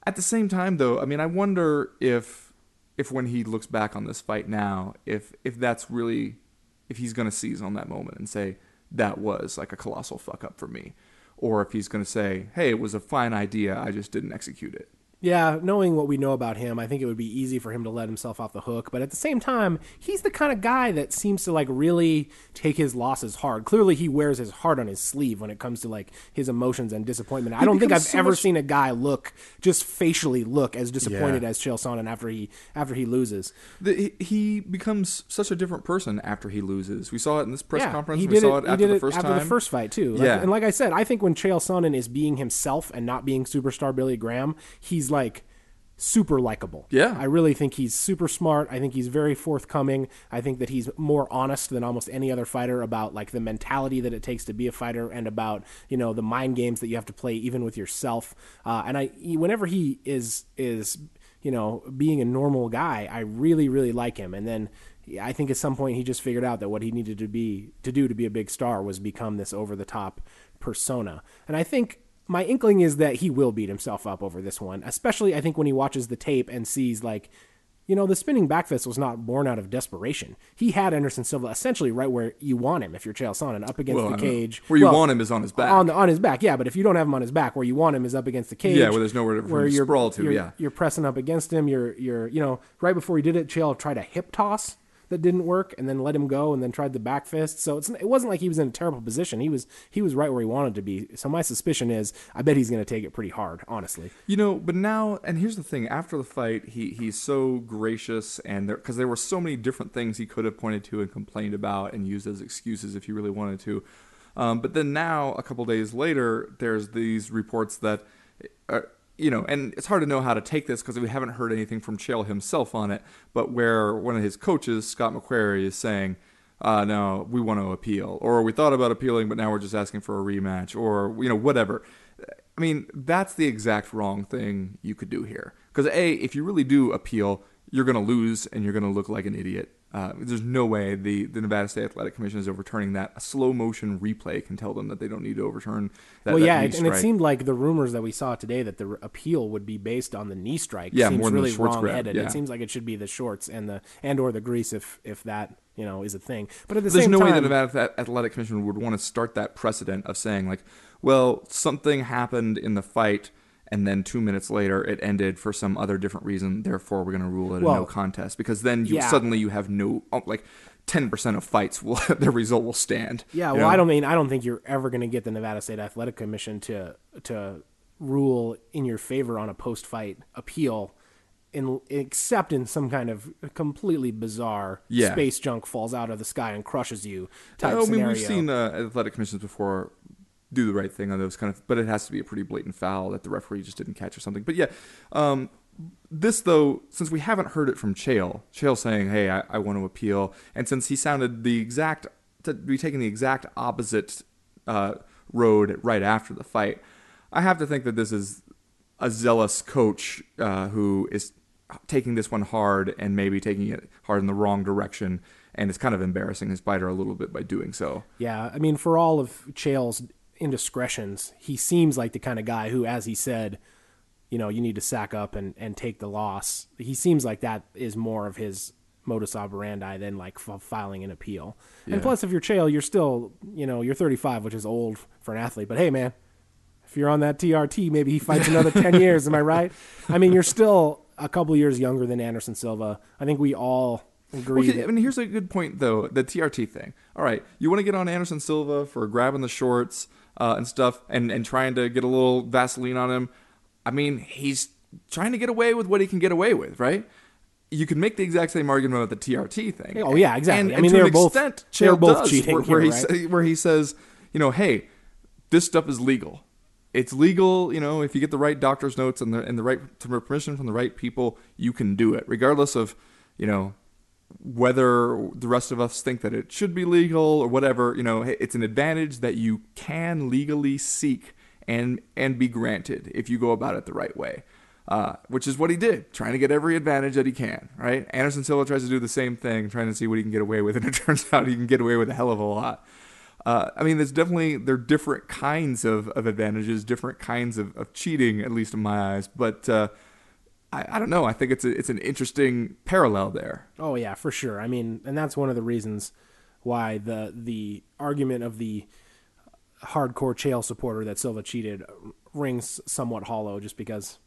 At the same time, though, I mean, I wonder if if when he looks back on this fight now, if if that's really if he's going to seize on that moment and say that was like a colossal fuck up for me, or if he's going to say, hey, it was a fine idea, I just didn't execute it. Yeah, knowing what we know about him, I think it would be easy for him to let himself off the hook. But at the same time, he's the kind of guy that seems to like really take his losses hard. Clearly, he wears his heart on his sleeve when it comes to like his emotions and disappointment. I don't think I've so ever much- seen a guy look just facially look as disappointed as Chael Sonnen after he after he loses. The, he, he becomes such a different person after he loses. We saw it in this press yeah, conference. he we saw it, it, after did the it first after time. the first fight too. Like- Yeah. and like I said, I think when Chael Sonnen is being himself and not being superstar Billy Graham, he's like super likable. Yeah. I really think he's super smart. I think he's very forthcoming. I think that he's more honest than almost any other fighter about like the mentality that it takes to be a fighter and about you know the mind games that you have to play even with yourself. Uh, and I he- whenever he is is you know being a normal guy, I really really like him. And then I think at some point he just figured out that what he needed to be to do to be a big star was become this over the top persona. And I think my inkling is that he will beat himself up over this one, especially I think when he watches the tape and sees like you know, the spinning back fist was not born out of desperation. He had Anderson Silva essentially right where you want him if you're Chael Sonnen, up against Well, the cage. Where you Well, want him is on his back. On, the, on his back, yeah. But if you don't have him on his back, where you want him is up against the cage. Yeah, where there's nowhere to you're, sprawl to, You're, yeah. you're pressing up against him. You're, you're, you know, right before he did it, Chael tried a hip toss that didn't work, and then let him go, and then tried the back fist. So it's it wasn't like he was in a terrible position. He was he was right where he wanted to be. So my suspicion is, I bet he's going to take it pretty hard, honestly. You know, but now, and here's the thing: after the fight, he he's so gracious, and there because there were so many different things he could have pointed to and complained about and used as excuses if he really wanted to. Um, but then now, a couple days later, there's these reports that, uh, you know, and it's hard to know how to take this because we haven't heard anything from Chael himself on it. But where one of his coaches, Scott McQuarry, is saying. Uh, no, we want to appeal, or we thought about appealing, but now we're just asking for a rematch, or you know, whatever. I mean, that's the exact wrong thing you could do here. Because a, if you really do appeal, you're going to lose and you're going to look like an idiot. Uh, there's no way the, the Nevada State Athletic Commission is overturning that. A slow motion replay can tell them that they don't need to overturn that. well, that yeah, and it seemed like the rumors that we saw today that the appeal would be based on the knee strike. Yeah, seems more really Schwartz wrong-headed. yeah. It seems like it should be the shorts and the and or the grease if if that you know is a thing. But at the same time, There's same no time, way the Nevada Athletic Commission would want to start that precedent of saying like, well, something happened in the fight, and then two minutes later it ended for some other different reason. Therefore, we're going to rule it a no contest because then you yeah. suddenly you have no oh, like. Ten percent of fights will their result will stand. Yeah, well, know? I don't mean I don't think you're ever going to get the Nevada State Athletic Commission to to rule in your favor on a post fight appeal, in except in some kind of completely bizarre Yeah. space junk falls out of the sky and crushes you type I mean, scenario. we've seen uh, athletic commissions before do the right thing on those kind of, but it has to be a pretty blatant foul that the referee just didn't catch or something. But yeah, um, this though, since we haven't heard it from Chael, Chael saying, "Hey, I, I want to appeal," and since he sounded the exact to be taking the exact opposite uh, road right after the fight, I have to think that this is a zealous coach uh, who is taking this one hard and maybe taking it hard in the wrong direction, and is kind of embarrassing his fighter a little bit by doing so. Yeah, I mean, for all of Chael's indiscretions, he seems like the kind of guy who, as he said, you know, you need to sack up and, and take the loss. He seems like that is more of his modus operandi than like f- filing an appeal. Yeah. And plus, if you're Chael, you're still, you know, you're 35, which is old for an athlete. But hey, man, if you're on that TRT, maybe he fights another 10 years. Am I right? I mean, you're still a couple years younger than Anderson Silva. I think we all agree. Okay, that- I mean, here's a good point though. The TRT thing. All right, you want to get on Anderson Silva for grabbing the shorts uh, and stuff, and and trying to get a little Vaseline on him. I mean, he's trying to get away with what he can get away with, right? You can make the exact same argument about the TRT thing. Oh, yeah, exactly. And, I mean, to they an both- extent, they were Chael both does, cheating where, where here, he right? where he says, you know, hey, this stuff is legal. It's legal, you know, if you get the right doctor's notes and the and the right permission from the right people, you can do it, regardless of, you know, whether the rest of us think that it should be legal or whatever. You know, it's an advantage that you can legally seek and and be granted if you go about it the right way. Uh, which is what he did, trying to get every advantage that he can. Right? Anderson Silva tries to do the same thing, trying to see what he can get away with, and it turns out he can get away with a hell of a lot. Uh, I mean, there's definitely there are different kinds of, of advantages, different kinds of, of cheating, at least in my eyes. But uh, I, I don't know. I think it's a, it's an interesting parallel there. Oh yeah, for sure. I mean, and that's one of the reasons why the the argument of the hardcore Chael supporter that Silva cheated rings somewhat hollow, just because.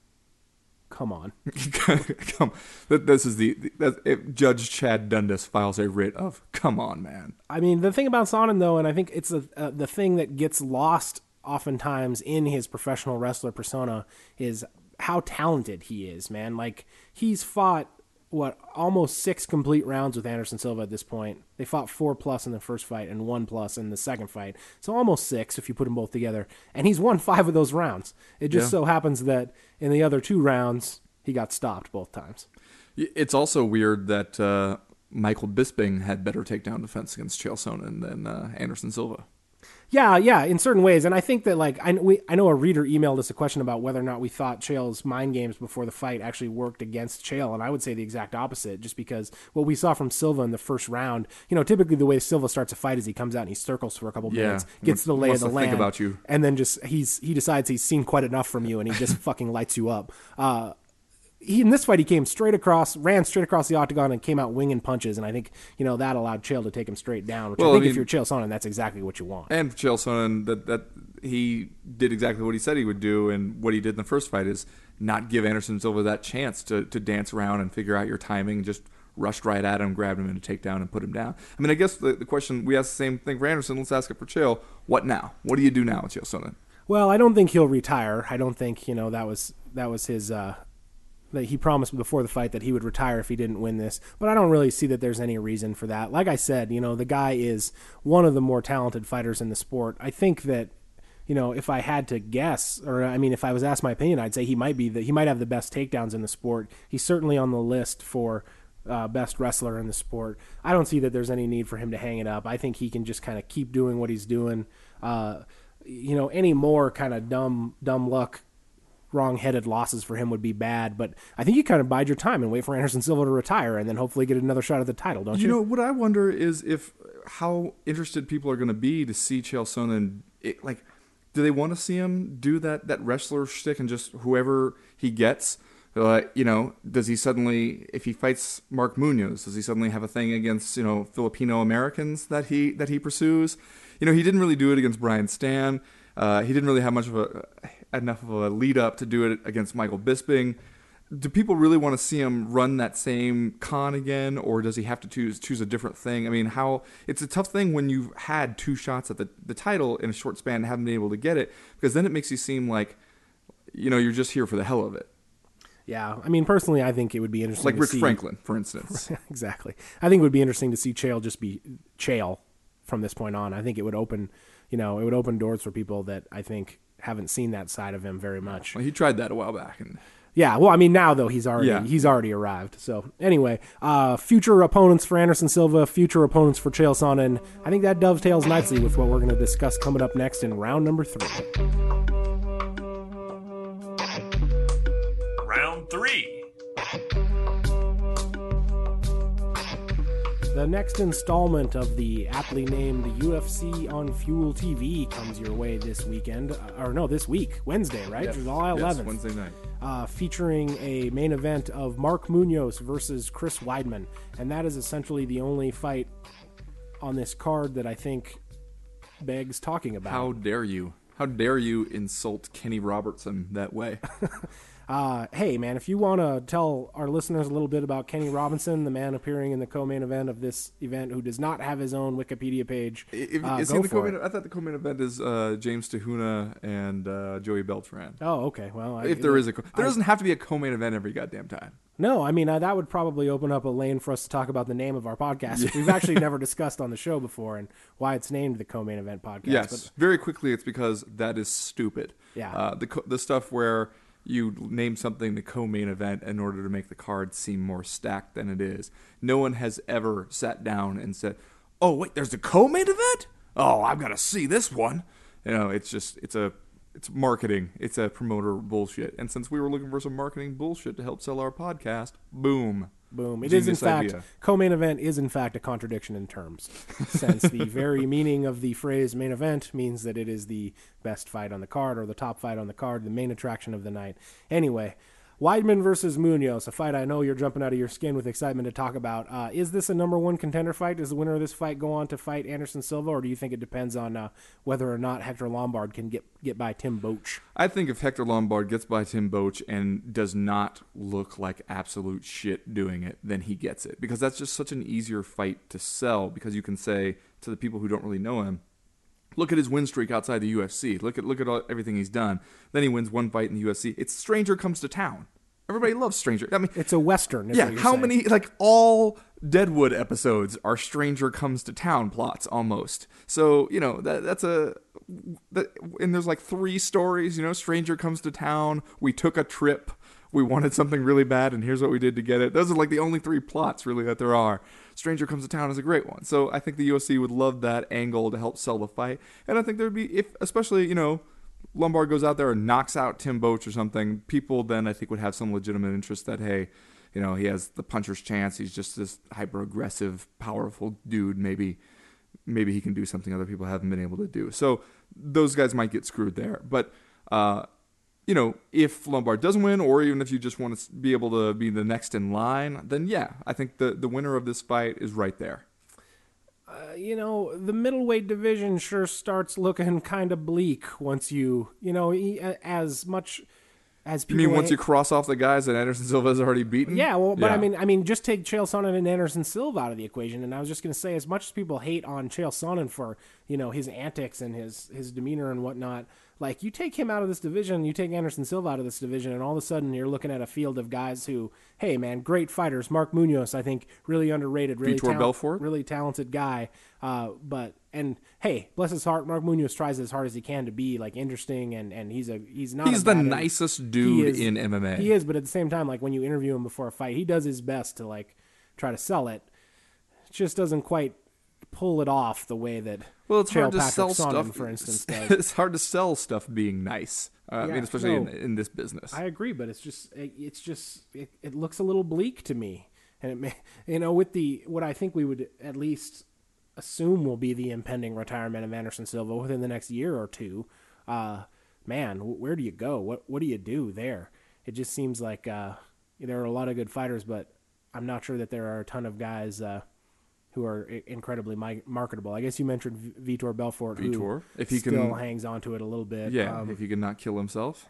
Come on. come, th- this is the, the if Judge Chad Dundas files a writ of "Come on, man." I mean, the thing about Sonnen, though, and I think it's a, uh, the thing that gets lost oftentimes in his professional wrestler persona is how talented he is, man. Like, he's fought, what, almost six complete rounds with Anderson Silva at this point. They fought four plus in the first fight and one plus in the second fight. So almost six if you put them both together. And he's won five of those rounds. It just Yeah. so happens that in the other two rounds, he got stopped both times. It's also weird that uh, Michael Bisping had better takedown defense against Chael Sonnen than uh, Anderson Silva. Yeah, yeah, in certain ways, and I think that like I we, I know a reader emailed us a question about whether or not we thought Chael's mind games before the fight actually worked against Chael, and I would say the exact opposite, just because what we saw from Silva in the first round, you know, typically the way Silva starts a fight is he comes out and he circles for a couple Yeah, minutes, gets the lay of the land, about you. and then just he's he decides he's seen quite enough from you, and he just fucking lights you up. Uh, he in this fight he came straight across, ran straight across the octagon, and came out winging punches, and I think you know that allowed Chael to take him straight down. Which Well, I I think if you're Chael Sonnen, that's exactly what you want. And Chael Sonnen, that that he did exactly what he said he would do, and what he did in the first fight is not give Anderson Silva that chance to to dance around and figure out your timing. Just rushed right at him, grabbed him in a takedown, and put him down. I mean, I guess the, the question we asked the same thing for Anderson. Let's ask it for Chael. What now? What do you do now with Chael Sonnen? Well, I don't think he'll retire. I don't think you know that was that was his. Uh, that he promised before the fight that he would retire if he didn't win this, but I don't really see that there's any reason for that. Like I said, you know, the guy is one of the more talented fighters in the sport. I think that, you know, if I had to guess, or I mean, if I was asked my opinion, I'd say he might be the he might have the best takedowns in the sport. He's certainly on the list for uh, best wrestler in the sport. I don't see that there's any need for him to hang it up. I think he can just kind of keep doing what he's doing. Uh, you know, any more kind of dumb dumb luck, wrong-headed losses for him would be bad. But I think you kind of bide your time and wait for Anderson Silva to retire, and then hopefully get another shot at the title, don't you? You know what I wonder is if how interested people are going to be to see Chael Sonnen. It, like, do they want to see him do that that wrestler shtick and just whoever he gets? Uh, you know, does he suddenly, if he fights Mark Munoz, does he suddenly have a thing against you know Filipino Americans that he that he pursues? You know, he didn't really do it against Brian Stann. Uh, he didn't really have much of a enough of a lead up to do it against Michael Bisping do people really want to see him run that same con again or does he have to choose choose a different thing i mean how it's a tough thing when you've had two shots at the, the title in a short span and haven't been able to get it because then it makes you seem like you know you're just here for the hell of it yeah, I mean, personally, I think it would be interesting. like Rich see- franklin for instance exactly. I think it would be interesting to see Chael just be Chael from this point on. I think it would open, you know, it would open doors for people that I think haven't seen that side of him very much. well, he tried that a while back and Yeah, well, I mean now though he's already Yeah. he's already arrived. So anyway, uh, future opponents for Anderson Silva, future opponents for Chael Sonnen. I think that dovetails nicely with what we're going to discuss coming up next in round number three. Round three. The next installment of the aptly named UFC on Fuel TV comes your way this weekend, uh, or no, this week, Wednesday, right? July Yes, 11th. wednesday night uh, featuring a main event of Mark Munoz versus Chris Weidman, and that is essentially the only fight on this card that I think begs talking about. how dare you how dare you insult kenny robertson that way Uh, hey, man, if you want to tell our listeners a little bit about Kenny Robinson, the man appearing in the co-main event of this event, who does not have his own Wikipedia page, If, uh, is go he the for co-main, it. I thought the co-main event is uh, James Te Huna and uh, Joey Beltran. Oh, okay. Well, I, If there is a, co- there I- doesn't have to be a co-main event every goddamn time. No, I mean uh, that would probably open up a lane for us to talk about the name of our podcast, which we've actually never discussed on the show before, and why it's named the Co-Main Event Podcast. Yes, But very quickly. It's because that is stupid. Yeah. Uh, the the stuff where you name something the co-main event in order to make the card seem more stacked than it is. No one has ever sat down and said, "Oh wait, there's a co-main event. Oh, I've got to see this one." You know, it's just it's a it's marketing. It's a promoter bullshit. And since we were looking for some marketing bullshit to help sell our podcast, boom. Boom. It is in Genius fact idea. co-main event is in fact a contradiction in terms, since the very meaning of the phrase main event means that it is the best fight on the card or the top fight on the card, the main attraction of the night. Anyway, Weidman versus Munoz, a fight I know you're jumping out of your skin with excitement to talk about. Uh, is this a number one contender fight? Does the winner of this fight go on to fight Anderson Silva, or do you think it depends on uh, whether or not Hector Lombard can get get by Tim Boetsch? I think if Hector Lombard gets by Tim Boetsch and does not look like absolute shit doing it, then he gets it. Because that's just such an easier fight to sell because you can say to the people who don't really know him, look at his win streak outside the UFC. Look at look at all, everything he's done. Then he wins one fight in the UFC. It's Stranger comes to town. Everybody loves Stranger. I mean, It's a western. Yeah, how saying. many like all Deadwood episodes are Stranger comes to town plots almost. So you know that that's a that, and there's like three stories. You know, Stranger comes to town. We took a trip. We wanted something really bad, and here's what we did to get it. Those are like the only three plots really that there are. Stranger comes to town is a great one. So I think the UFC would love that angle to help sell the fight, and I think there'd be if especially you know Lombard goes out there and knocks out Tim Boetsch or something, people then I think would have some legitimate interest that hey, you know, he has the puncher's chance. He's just this hyper aggressive, powerful dude. Maybe maybe he can do something other people haven't been able to do. So those guys might get screwed there. But uh, you know, if Lombard doesn't win, or even if you just want to be able to be the next in line, then yeah, I think the the winner of this fight is right there. Uh, you know, the middleweight division sure starts looking kind of bleak once you, you know, as much as You people. mean once you cross off the guys that Anderson Silva has already beaten? Yeah, well, but I mean, I mean, just take Chael Sonnen and Anderson Silva out of the equation, and I was just going to say, as much as people hate on Chael Sonnen for you know his antics and his his demeanor and whatnot, like you take him out of this division, you take Anderson Silva out of this division, and all of a sudden you're looking at a field of guys who, hey man, great fighters. Mark Munoz, I think, really underrated, really Vitor really talented guy. Uh, but and hey, bless his heart, Mark Munoz tries as hard as he can to be like interesting, and and he's a he's not he's the bad- nicest dude is- in MMA. He is, but at the same time, like when you interview him before a fight, he does his best to like try to sell it. It just doesn't quite pull it off the way that Well, it's hard to Patrick sell Sonnen, stuff. for instance, does. it's hard to sell stuff being nice. Uh, I mean, especially in, no. in this business. I agree, but it's just it, it's just it, it looks a little bleak to me, and it may you know with the what I think we would at least assume will be the impending retirement of Anderson Silva within the next year or two. Uh, man, wh- where do you go? What what do you do there? It just seems like uh, there are a lot of good fighters, but I'm not sure that there are a ton of guys uh, who are incredibly marketable. I guess you mentioned V- Vitor Belfort, Vitor, who if he still can- hangs on to it a little bit. yeah, Um, if he could not kill himself.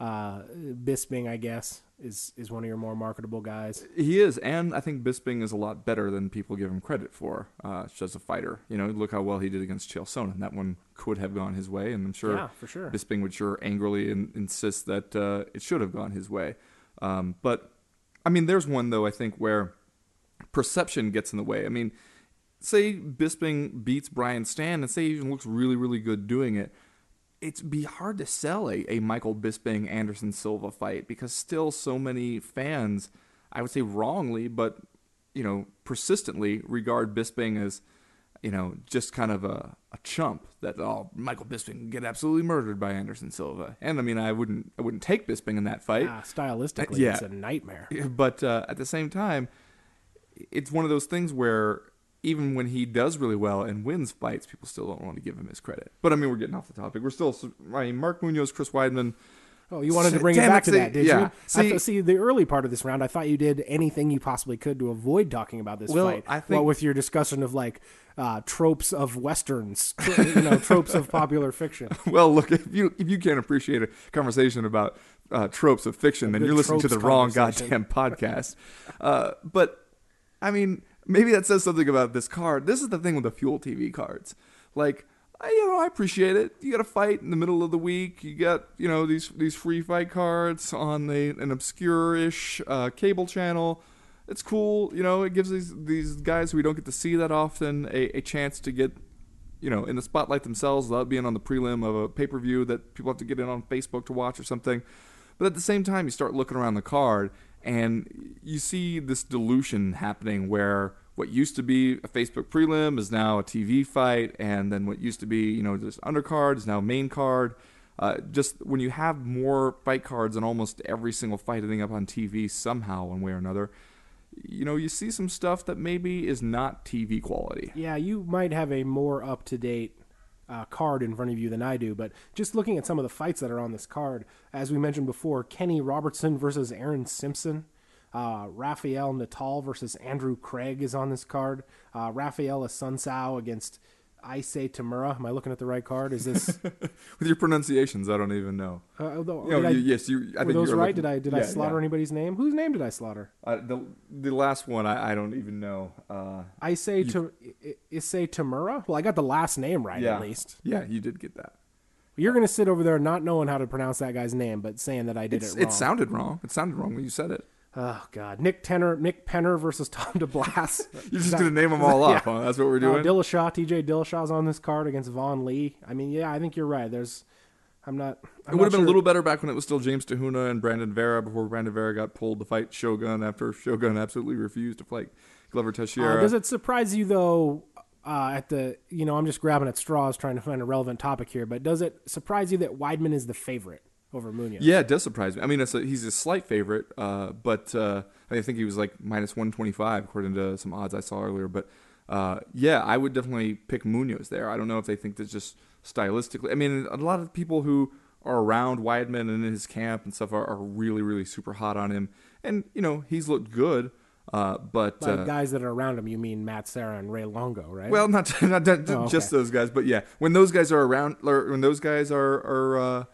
uh, Bisping, I guess, is is one of your more marketable guys. He is, and I think Bisping is a lot better than people give him credit for uh, as a fighter. You know, look how well he did against Chael Sonnen. That one could have gone his way, and I'm sure Yeah, for sure. Bisping would sure angrily in, insist that uh, it should have gone his way. Um, but I mean, there's one though I think where perception gets in the way. I mean, say Bisping beats Brian Stann, and say he even looks really, really good doing it. It'd be hard to sell a, a Michael Bisping Anderson Silva fight because still so many fans, I would say wrongly, but you know, persistently regard Bisping as, you know, just kind of a, a chump that oh Michael Bisping can get absolutely murdered by Anderson Silva. And I mean I wouldn't I wouldn't take Bisping in that fight. Ah, stylistically, yeah. it's a nightmare. But uh, at the same time, it's one of those things where even when he does really well and wins fights, people still don't want to give him his credit. But I mean, we're getting off the topic. We're still, I mean, Mark Munoz, Chris Weidman. Oh, you wanted to bring it back to that, did yeah. you? I See- thought- see, the early part of this round, I thought you did anything you possibly could to avoid talking about this Well, fight. I what think- with your discussion of like uh, tropes of westerns, you know, tropes of popular fiction. Well, look, if you if you can't appreciate a conversation about uh, tropes of fiction, then you're listening to the wrong goddamn podcast. Uh, but I mean, maybe that says something about this card. This is the thing with the Fuel TV cards. Like, I, you know, I appreciate it. You got a fight in the middle of the week. You got, you know, these these free fight cards on the, an obscure-ish uh, cable channel. It's cool. You know, it gives these these guys who we don't get to see that often a, a chance to get, you know, in the spotlight themselves without being on the prelim of a pay-per-view that people have to get in on Facebook to watch or something. But at the same time, you start looking around the card and you see this dilution happening where what used to be a Facebook prelim is now a TV fight, and then what used to be, you know, just undercard is now main card. Uh, just when you have more fight cards in almost every single fight ending up on TV somehow, one way or another, you know, you see some stuff that maybe is not TV quality. Yeah, you might have a more up to date uh, card in front of you than I do, but just looking at some of the fights that are on this card, as we mentioned before, Kenny Robertson versus Aaron Simpson. Uh, Natal versus Andrew Craig is on this card. Uh, Asuncao against Ise Tamura. Am I looking at the right card? Is this? With your pronunciations, I don't even know. Uh, although, You know, I- you- yes, you. I were think those right? looking- Did I did I slaughter yeah. anybody's name? Whose name did I slaughter? Uh, the the last one, I, I don't even know. Uh, I say to Ise Tamura. Well, I got the last name right yeah, at least. Yeah, you did get that. You're gonna sit over there not knowing how to pronounce that guy's name, but saying that I did It's, it wrong. it sounded wrong. It sounded wrong when you said it. Oh God, Nick Tenner, Nick Penner versus Tom DeBlass. You're just gonna name them all off, Yeah. huh? That's what we're Uh, doing. Dillashaw, T.J. Dillashaw's on this card against Vaughn Lee. I mean, yeah, I think you're right. There's, I'm not. I'm it would not have been a little better back when it was still James Te Huna and Brandon Vera before Brandon Vera got pulled to fight Shogun after Shogun absolutely refused to fight Glover Teixeira. Uh, does it surprise you though? Uh, at the, you know, I'm just grabbing at straws trying to find a relevant topic here. But does it surprise you that Weidman is the favorite over Munoz? Yeah, it does surprise me. I mean, a, he's a slight favorite, uh, but uh, I think he was like minus 125 according to some odds I saw earlier. But uh, yeah, I would definitely pick Munoz there. I don't know if they think that's just stylistically. I mean, a lot of people who are around Weidman and in his camp and stuff are, are really, really super hot on him. And, you know, he's looked good, uh, but. Uh, guys that are around him, you mean Matt Serra and Ray Longo, right? Well, not not, not Oh, okay. just those guys, but yeah, when those guys are around, or when those guys are are uh,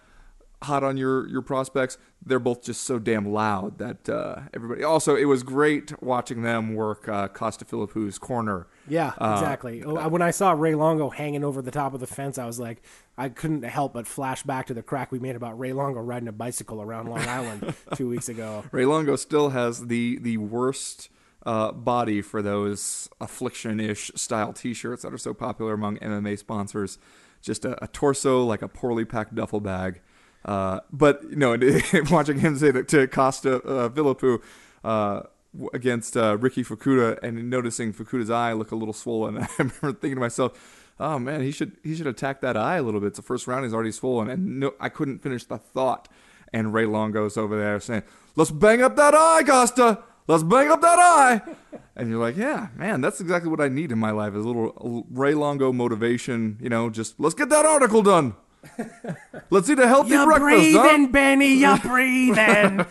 hot on your your prospects, they're both just so damn loud that uh, everybody. Also, it was great watching them work uh, Costa Philippou's corner. Yeah, Uh, exactly. Oh, when I saw Ray Longo hanging over the top of the fence, I was like, I couldn't help but flash back to the crack we made about Ray Longo riding a bicycle around Long Island two weeks ago. Ray Longo still has the the worst uh, body for those affliction-ish style T-shirts that are so popular among MMA sponsors. Just a, a torso like a poorly packed duffel bag. Uh, but you know, watching him say that to Costa uh, uh, against uh, Riki Fukuda and noticing Fukuda's eye look a little swollen, I remember thinking to myself, "Oh man, he should he should attack that eye a little bit." It's the first round; he's already swollen, and no, I couldn't finish the thought. And Ray Longo's over there saying, "Let's bang up that eye, Costa. Let's bang up that eye." and you're like, "Yeah, man, that's exactly what I need in my life: is a little Ray Longo motivation. You know, just let's get that article done. let's eat a healthy You're breakfast, huh? breathing, Benny. You're breathing.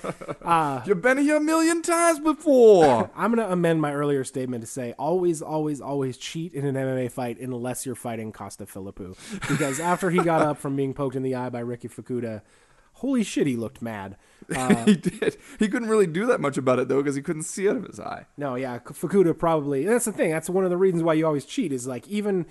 You've been here a million times before." I'm going to amend my earlier statement to say always, always, always cheat in an MMA fight unless you're fighting Costa Philippou. Because after he got up from being poked in the eye by Riki Fukuda, holy shit, he looked mad. Uh, he did. He couldn't really do that much about it though, because he couldn't see out of his eye. No, yeah, Fukuda probably. That's the thing. That's one of the reasons why you always cheat. Is like even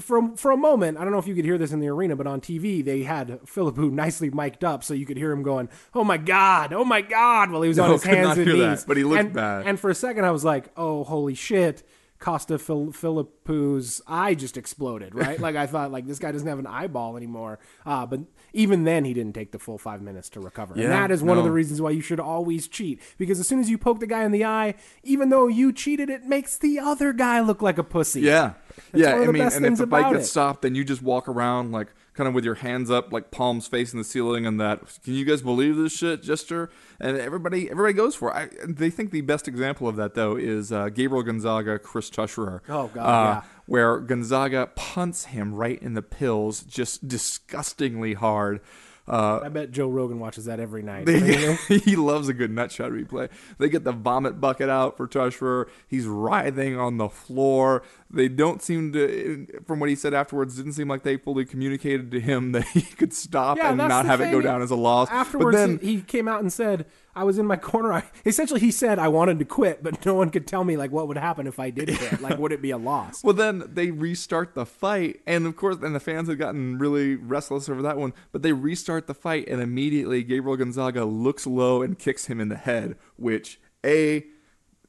for for a moment. I don't know if you could hear this in the arena, but on TV they had Philippou nicely mic'd up, so you could hear him going, "Oh my god, oh my god," while he was on his hands and hear that, knees. but he looked and, bad. And for a second, I was like, "Oh, holy shit." Costa Phil- Philippou's eye just exploded, right? like I thought, like this guy doesn't have an eyeball anymore. Uh, but even then, he didn't take the full five minutes to recover. Yeah, and that is one of the reasons why you should always cheat because as soon as you poke the guy in the eye, even though you cheated, it makes the other guy look like a pussy. Yeah, yeah. I mean, and if the bike gets it. stopped, then you just walk around like kind of with your hands up, like palms facing the ceiling, and that. Can you guys believe this shit, Jester? And everybody, everybody goes for it. I, they think the best example of that though is uh, Gabriel Gonzaga, Chris Tuchscherer. Oh, God, uh, yeah. Where Gonzaga punts him right in the pills, just disgustingly hard. Uh, I bet Joe Rogan watches that every night. They, he loves a good nutshot replay. They get the vomit bucket out for Tushper. He's writhing on the floor. They don't seem to, from what he said afterwards, didn't seem like they fully communicated to him that he could stop Yeah, and not have it go down as a loss. Afterwards, but then, he he came out and said, "I was in my corner." I, essentially, he said, "I wanted to quit, but no one could tell me like what would happen if I did quit. Like, would it be a loss?" Well, then they restart the fight, and of course, and the fans had gotten really restless over that one. But they restart the fight, and immediately Gabriel Gonzaga looks low and kicks him in the head, which a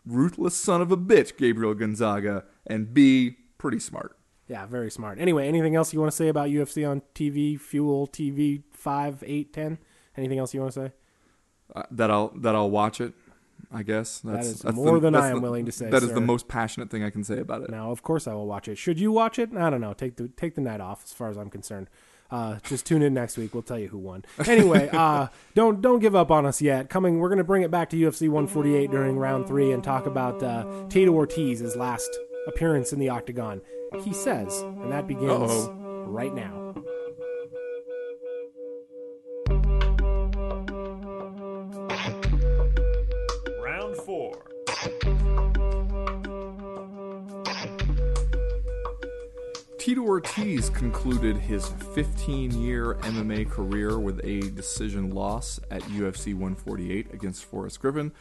ruthless son of a bitch, Gabriel Gonzaga, and b pretty smart. Yeah, very smart. Anyway, anything else you want to say about UFC on TV, Fuel TV five, eight, ten? Anything else you want to say? Uh, that I'll that I'll watch it. I guess that's, is that's more than that's I am willing to say, That is sir. the most passionate thing I can say about it. Now, of course, I will watch it. Should you watch it? I don't know. Take the take the night off, as far as I'm concerned. Uh, just tune in next week. We'll tell you who won. Anyway, uh, don't don't give up on us yet. Coming, we're going to bring it back to UFC 148 during round three and talk about uh, Tito Ortiz's last appearance in the octagon. He says, and that begins Uh-oh. right now. Ortiz concluded his 15 year MMA career with a decision loss at UFC 148 against Forrest Griffin.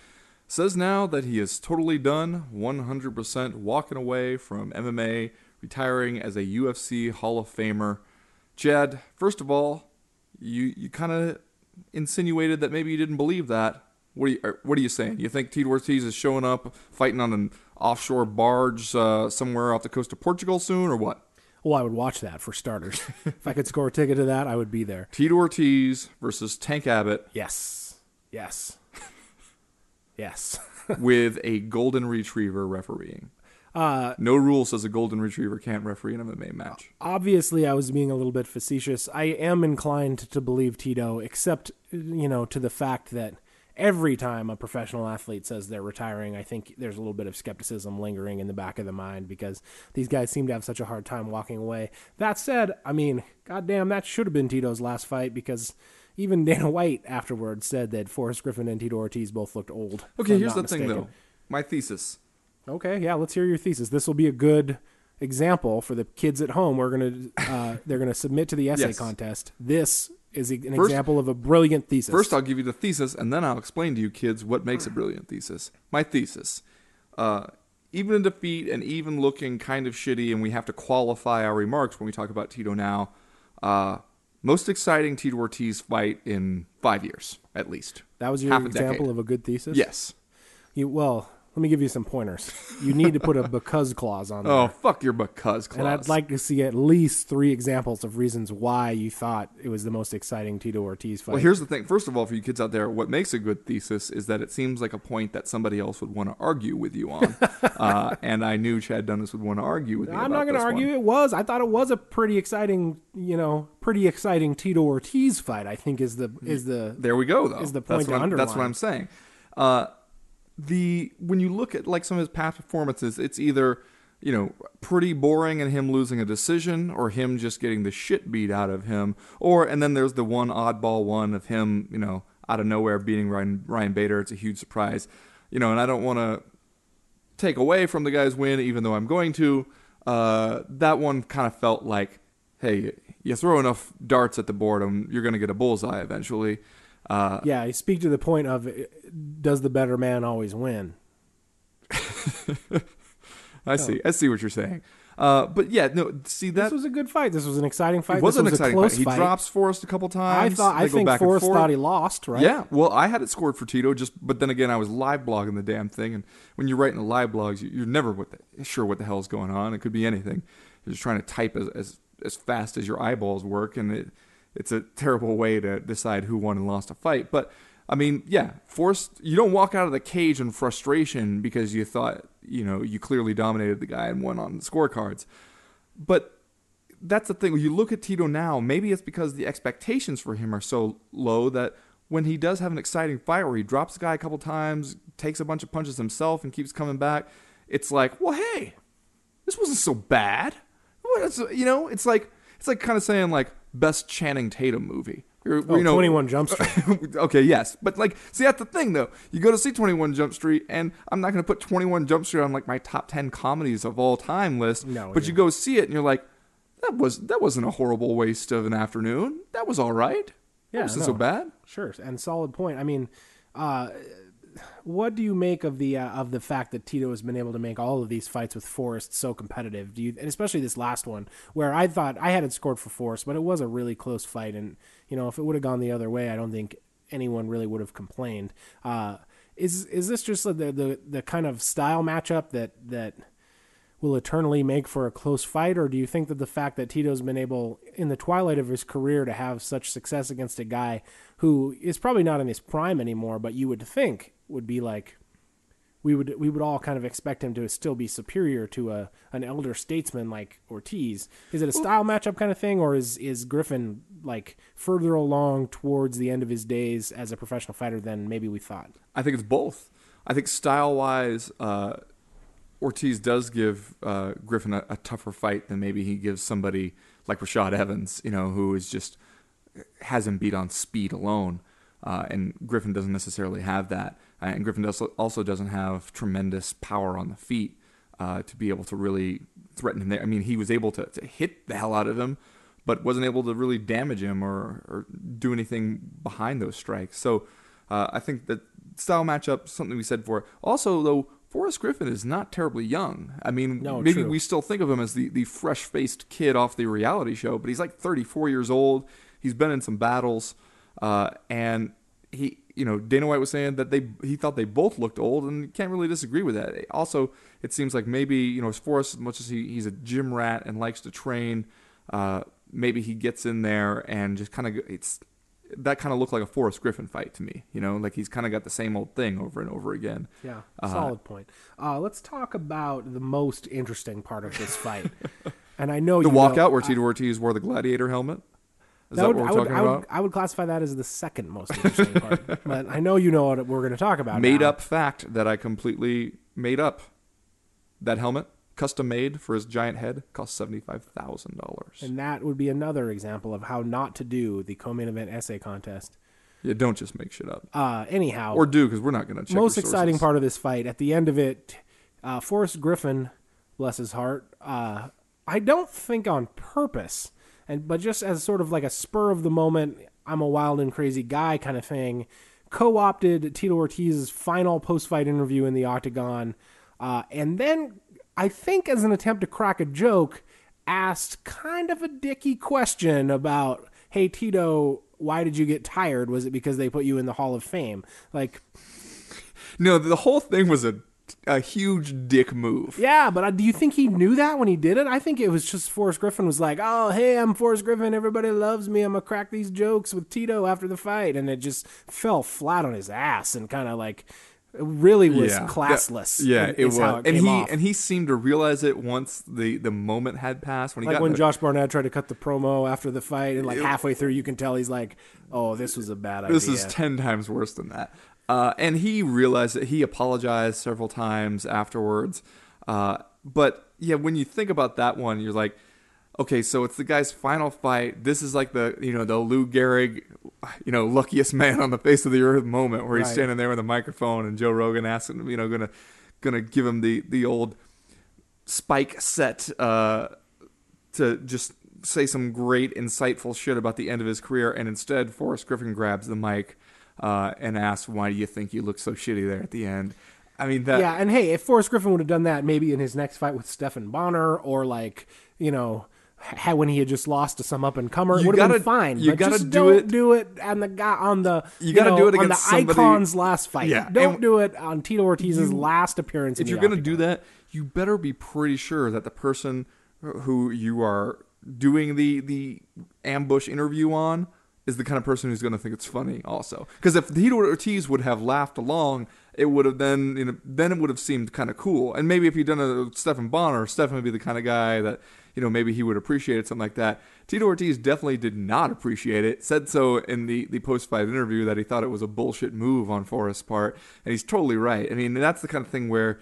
Says now that he is totally done, 100% walking away from MMA, retiring as a UFC Hall of Famer. Chad, first of all, you, you kind of insinuated that maybe you didn't believe that. What are you, or what are you saying? You think Tito Ortiz is showing up fighting on an offshore barge uh, somewhere off the coast of Portugal soon, or what? Well, I would watch that for starters. if I could score a ticket to that, I would be there. Tito Ortiz versus Tank Abbott Yes. Yes. yes. with a golden retriever refereeing. Uh, No rule says a golden retriever can't referee an MMA match. obviously I was being a little bit facetious. I am inclined to believe Tito, except you know to the fact that every time a professional athlete says they're retiring, I think there's a little bit of skepticism lingering in the back of the mind because these guys seem to have such a hard time walking away. That said, I mean, goddamn, that should have been Tito's last fight because. Even Dana White afterwards said that Forrest Griffin and Tito Ortiz both looked old. Okay, here's the not thing though. My thesis. Okay, yeah, let's hear your thesis. This will be a good example for the kids at home. We're gonna uh, they're gonna submit to the essay Yes. contest. This is an First- example of a brilliant thesis. First, I'll give you the thesis, and then I'll explain to you kids what makes a brilliant thesis. My thesis. Uh, even in defeat and even looking kind of shitty, and we have to qualify our remarks when we talk about Tito now. Uh, most exciting Tito Ortiz fight in five years, at least. that was your example decade. of a good thesis. Yes. You, well, me give you some pointers. You need to put a because clause on there. Oh, fuck your because clause. and I'd like to see at least three examples of reasons why you thought it was the most exciting Tito Ortiz fight. Well, here's the thing. First of all, for you kids out there, what makes a good thesis is that it seems like a point that somebody else would want to argue with you on. uh, and I knew Chad Dundas would want to argue with me. I'm not going to argue. one. It was. I thought it was a pretty exciting, you know, pretty exciting Tito Ortiz fight. I think is the is the There we go, though. Is the that's point to what I'm, That's what. I'm saying. Uh, the when you look at like some of his past performances, it's either you know pretty boring and him losing a decision, or him just getting the shit beat out of him, or and then there's the one oddball one of him, you know, out of nowhere beating Ryan Ryan Bader. It's a huge surprise, you know, and I don't want to take away from the guy's win, even though I'm going to. Uh, that one kind of felt like, hey, you throw enough darts at the boredom, you're going to get a bullseye eventually. Uh, Yeah, I speak to the point of uh, does the better man always win? I see. I see what you're saying. Uh, but yeah, no. See that This was a good fight. This was an exciting fight. it was this an was exciting a close fight. He fight. drops Forrest a couple times. I thought. I They go think Forrest thought he lost. Right? Yeah, well, I had it scored for Tito, just but then again, I was live blogging the damn thing, and when you're writing the live blogs, you- you're never what the, sure what the hell's going on. It could be anything. You're just trying to type as as, as fast as your eyeballs work, and it it's a terrible way to decide who won and lost a fight. But I mean, yeah, forced. You don't walk out of the cage in frustration because you thought you know you clearly dominated the guy and won on the scorecards. But that's the thing. When you look at Tito now, maybe it's because the expectations for him are so low that when he does have an exciting fight where he drops the guy a couple times, takes a bunch of punches himself, and keeps coming back, it's like, well, hey, this wasn't so bad. You know, it's like it's like kind of saying like best Channing Tatum movie. Or, Oh, you know, 21 Jump Street. okay, yes, but like, see, that's the thing though. You go to see Twenty One Jump Street, and I'm not going to put Twenty One Jump Street on like my top ten comedies of all time list. No, but you go see it, and you're like, that was that wasn't a horrible waste of an afternoon. That was all right. Yeah, that wasn't no. so bad. Sure, and solid point. I mean, uh, what do you make of the uh, of the fact that Tito has been able to make all of these fights with Forrest so competitive? Do you, and especially this last one, where I thought I had it scored for Forrest, but it was a really close fight, and you know, if it would have gone the other way, I don't think anyone really would have complained. Uh, is is this just the, the the kind of style matchup that that will eternally make for a close fight, or do you think that the fact that Tito's been able, in the twilight of his career, to have such success against a guy who is probably not in his prime anymore, but you would think would be like, we would we would all kind of expect him to still be superior to a an elder statesman like Ortiz. Is it a style matchup kind of thing, or is is Griffin like further along towards the end of his days as a professional fighter than maybe we thought? I think it's both. I think style wise, uh, Ortiz does give uh, Griffin a, a tougher fight than maybe he gives somebody like Rashad Evans, you know, who is just has him beat on speed alone. Uh, and Griffin doesn't necessarily have that. Uh, and Griffin does, also doesn't have tremendous power on the feet uh, to be able to really threaten him there. I mean, he was able to, to hit the hell out of him, but wasn't able to really damage him or, or do anything behind those strikes. So uh, I think that style matchup something we said for. Also, though, Forrest Griffin is not terribly young. I mean, No, maybe true. we still think of him as the, the fresh faced kid off the reality show, but he's like 34 years old. He's been in some battles, uh, and he, you know, Dana White was saying that they he thought they both looked old, and you can't really disagree with that. Also, it seems like maybe you know, as Forrest, as much as he, he's a gym rat and likes to train, uh, maybe he gets in there and just kind of it's that kind of looked like a Forrest Griffin fight to me. You know, like he's kind of got the same old thing over and over again. Yeah, Uh, solid point. Uh, let's talk about the most interesting part of this fight. and I know The you know- walkout where Tito Ortiz wore the gladiator helmet. Is that, would, what we're I would, talking I would, about? I would classify that as the second most interesting part. But I know you know what we're going to talk about. made now. up fact that I completely made up. That helmet, custom made for his giant head, cost seventy five thousand dollars. And that would be another example of how not to do the co-main event essay contest. Yeah, don't just make shit up, Uh, anyhow, or do because we're not going to check. most your exciting part of this fight at the end of it, uh, Forrest Griffin, bless his heart, uh, I don't think on purpose, and but just as sort of like a spur of the moment, I'm a wild and crazy guy kind of thing, co-opted Tito Ortiz's final post-fight interview in the octagon, uh, and then I think as an attempt to crack a joke, asked kind of a dicky question about, "Hey Tito." Why did you get tired? Was it because they put you in the Hall of Fame? Like, No, the whole thing was a a huge dick move. Yeah, but uh, do you think he knew that when he did it? I think it was just Forrest Griffin was like, "Oh, hey, I'm Forrest Griffin. Everybody loves me. I'm gonna crack these jokes with Tito after the fight," and it just fell flat on his ass and kind of like it really was Yeah. classless. Yeah, is it was, how and he off. and he seemed to realize it once the the moment had passed. When he like got when the- Josh Barnett tried to cut the promo after the fight, and like halfway through, you can tell he's like, "Oh, this was a bad This idea." This is ten times worse than that. Uh, and he realized that he apologized several times afterwards. Uh, but yeah, when you think about that one, you're like, okay, so it's the guy's final fight. This is like the you know the Lou Gehrig, you know, luckiest man on the face of the earth moment where he's Right. standing there with a microphone and Joe Rogan asking him, you know, gonna gonna give him the the old spike set uh, to just say some great insightful shit about the end of his career, and instead Forrest Griffin grabs the mic uh, and asks, "Why do you think you look so shitty there at the end?" I mean that. yeah, and hey, if Forrest Griffin would have done that, maybe in his next fight with Stephan Bonnar, or like you know, ha- when he had just lost to some up and comer, it You would have been fine. you gotta just do don't it- Do it on the guy on the You gotta do it on against the somebody- Icon's last fight. Yeah, don't and- do it on Tito Ortiz's last appearance. if you're gonna do that, you better be pretty sure that the person who you are doing the the ambush interview on is the kind of person who's going to think it's funny also because if Tito Ortiz would have laughed along it would have then you know then it would have seemed kind of cool and maybe if you'd done a Stephan Bonnar Stephen would be the kind of guy that you know maybe he would appreciate it something like that Tito Ortiz definitely did not appreciate it said so in the the post-fight interview that he thought it was a bullshit move on Forrest's part and he's totally right I mean that's the kind of thing where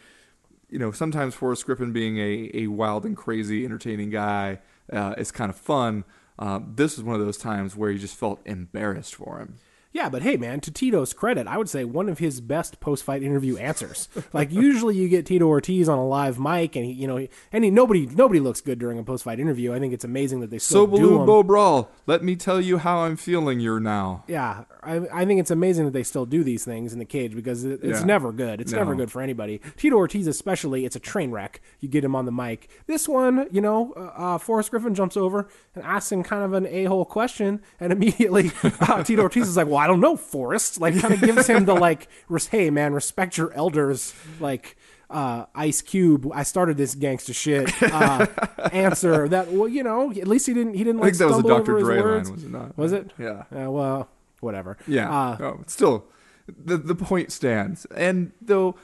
you know, sometimes Forrest Griffin being a, a wild and crazy, entertaining guy uh, is kind of fun. Uh, this was one of those times where you just felt embarrassed for him. Yeah, but hey, man, to Tito's credit, I would say one of his best post-fight interview answers. like usually, you get Tito Ortiz on a live mic, and he, you know, and he, nobody nobody looks good during a post-fight interview. I think it's amazing that they still So do. Bo Brawl, let me tell you how I'm feeling you now. Yeah, I, I think it's amazing that they still do these things in the cage because it, it's Yeah. never good. It's No. never good for anybody. Tito Ortiz, especially, it's a train wreck. You get him on the mic. This one, you know, uh, uh, Forrest Griffin jumps over and asks him kind of an a hole question, and immediately uh, Tito Ortiz is like, "Well, I don't know, Forrest." Like, kind of gives him the like, "Hey, man, respect your elders." Like. Uh, Ice Cube, I started this gangster shit. Uh, answer that. Well, you know, at least he didn't. He didn't I like think that was a Dr. Dre line, was it not? Was it? Yeah. Uh, well, whatever. Yeah. Uh, but still, the the point stands. And though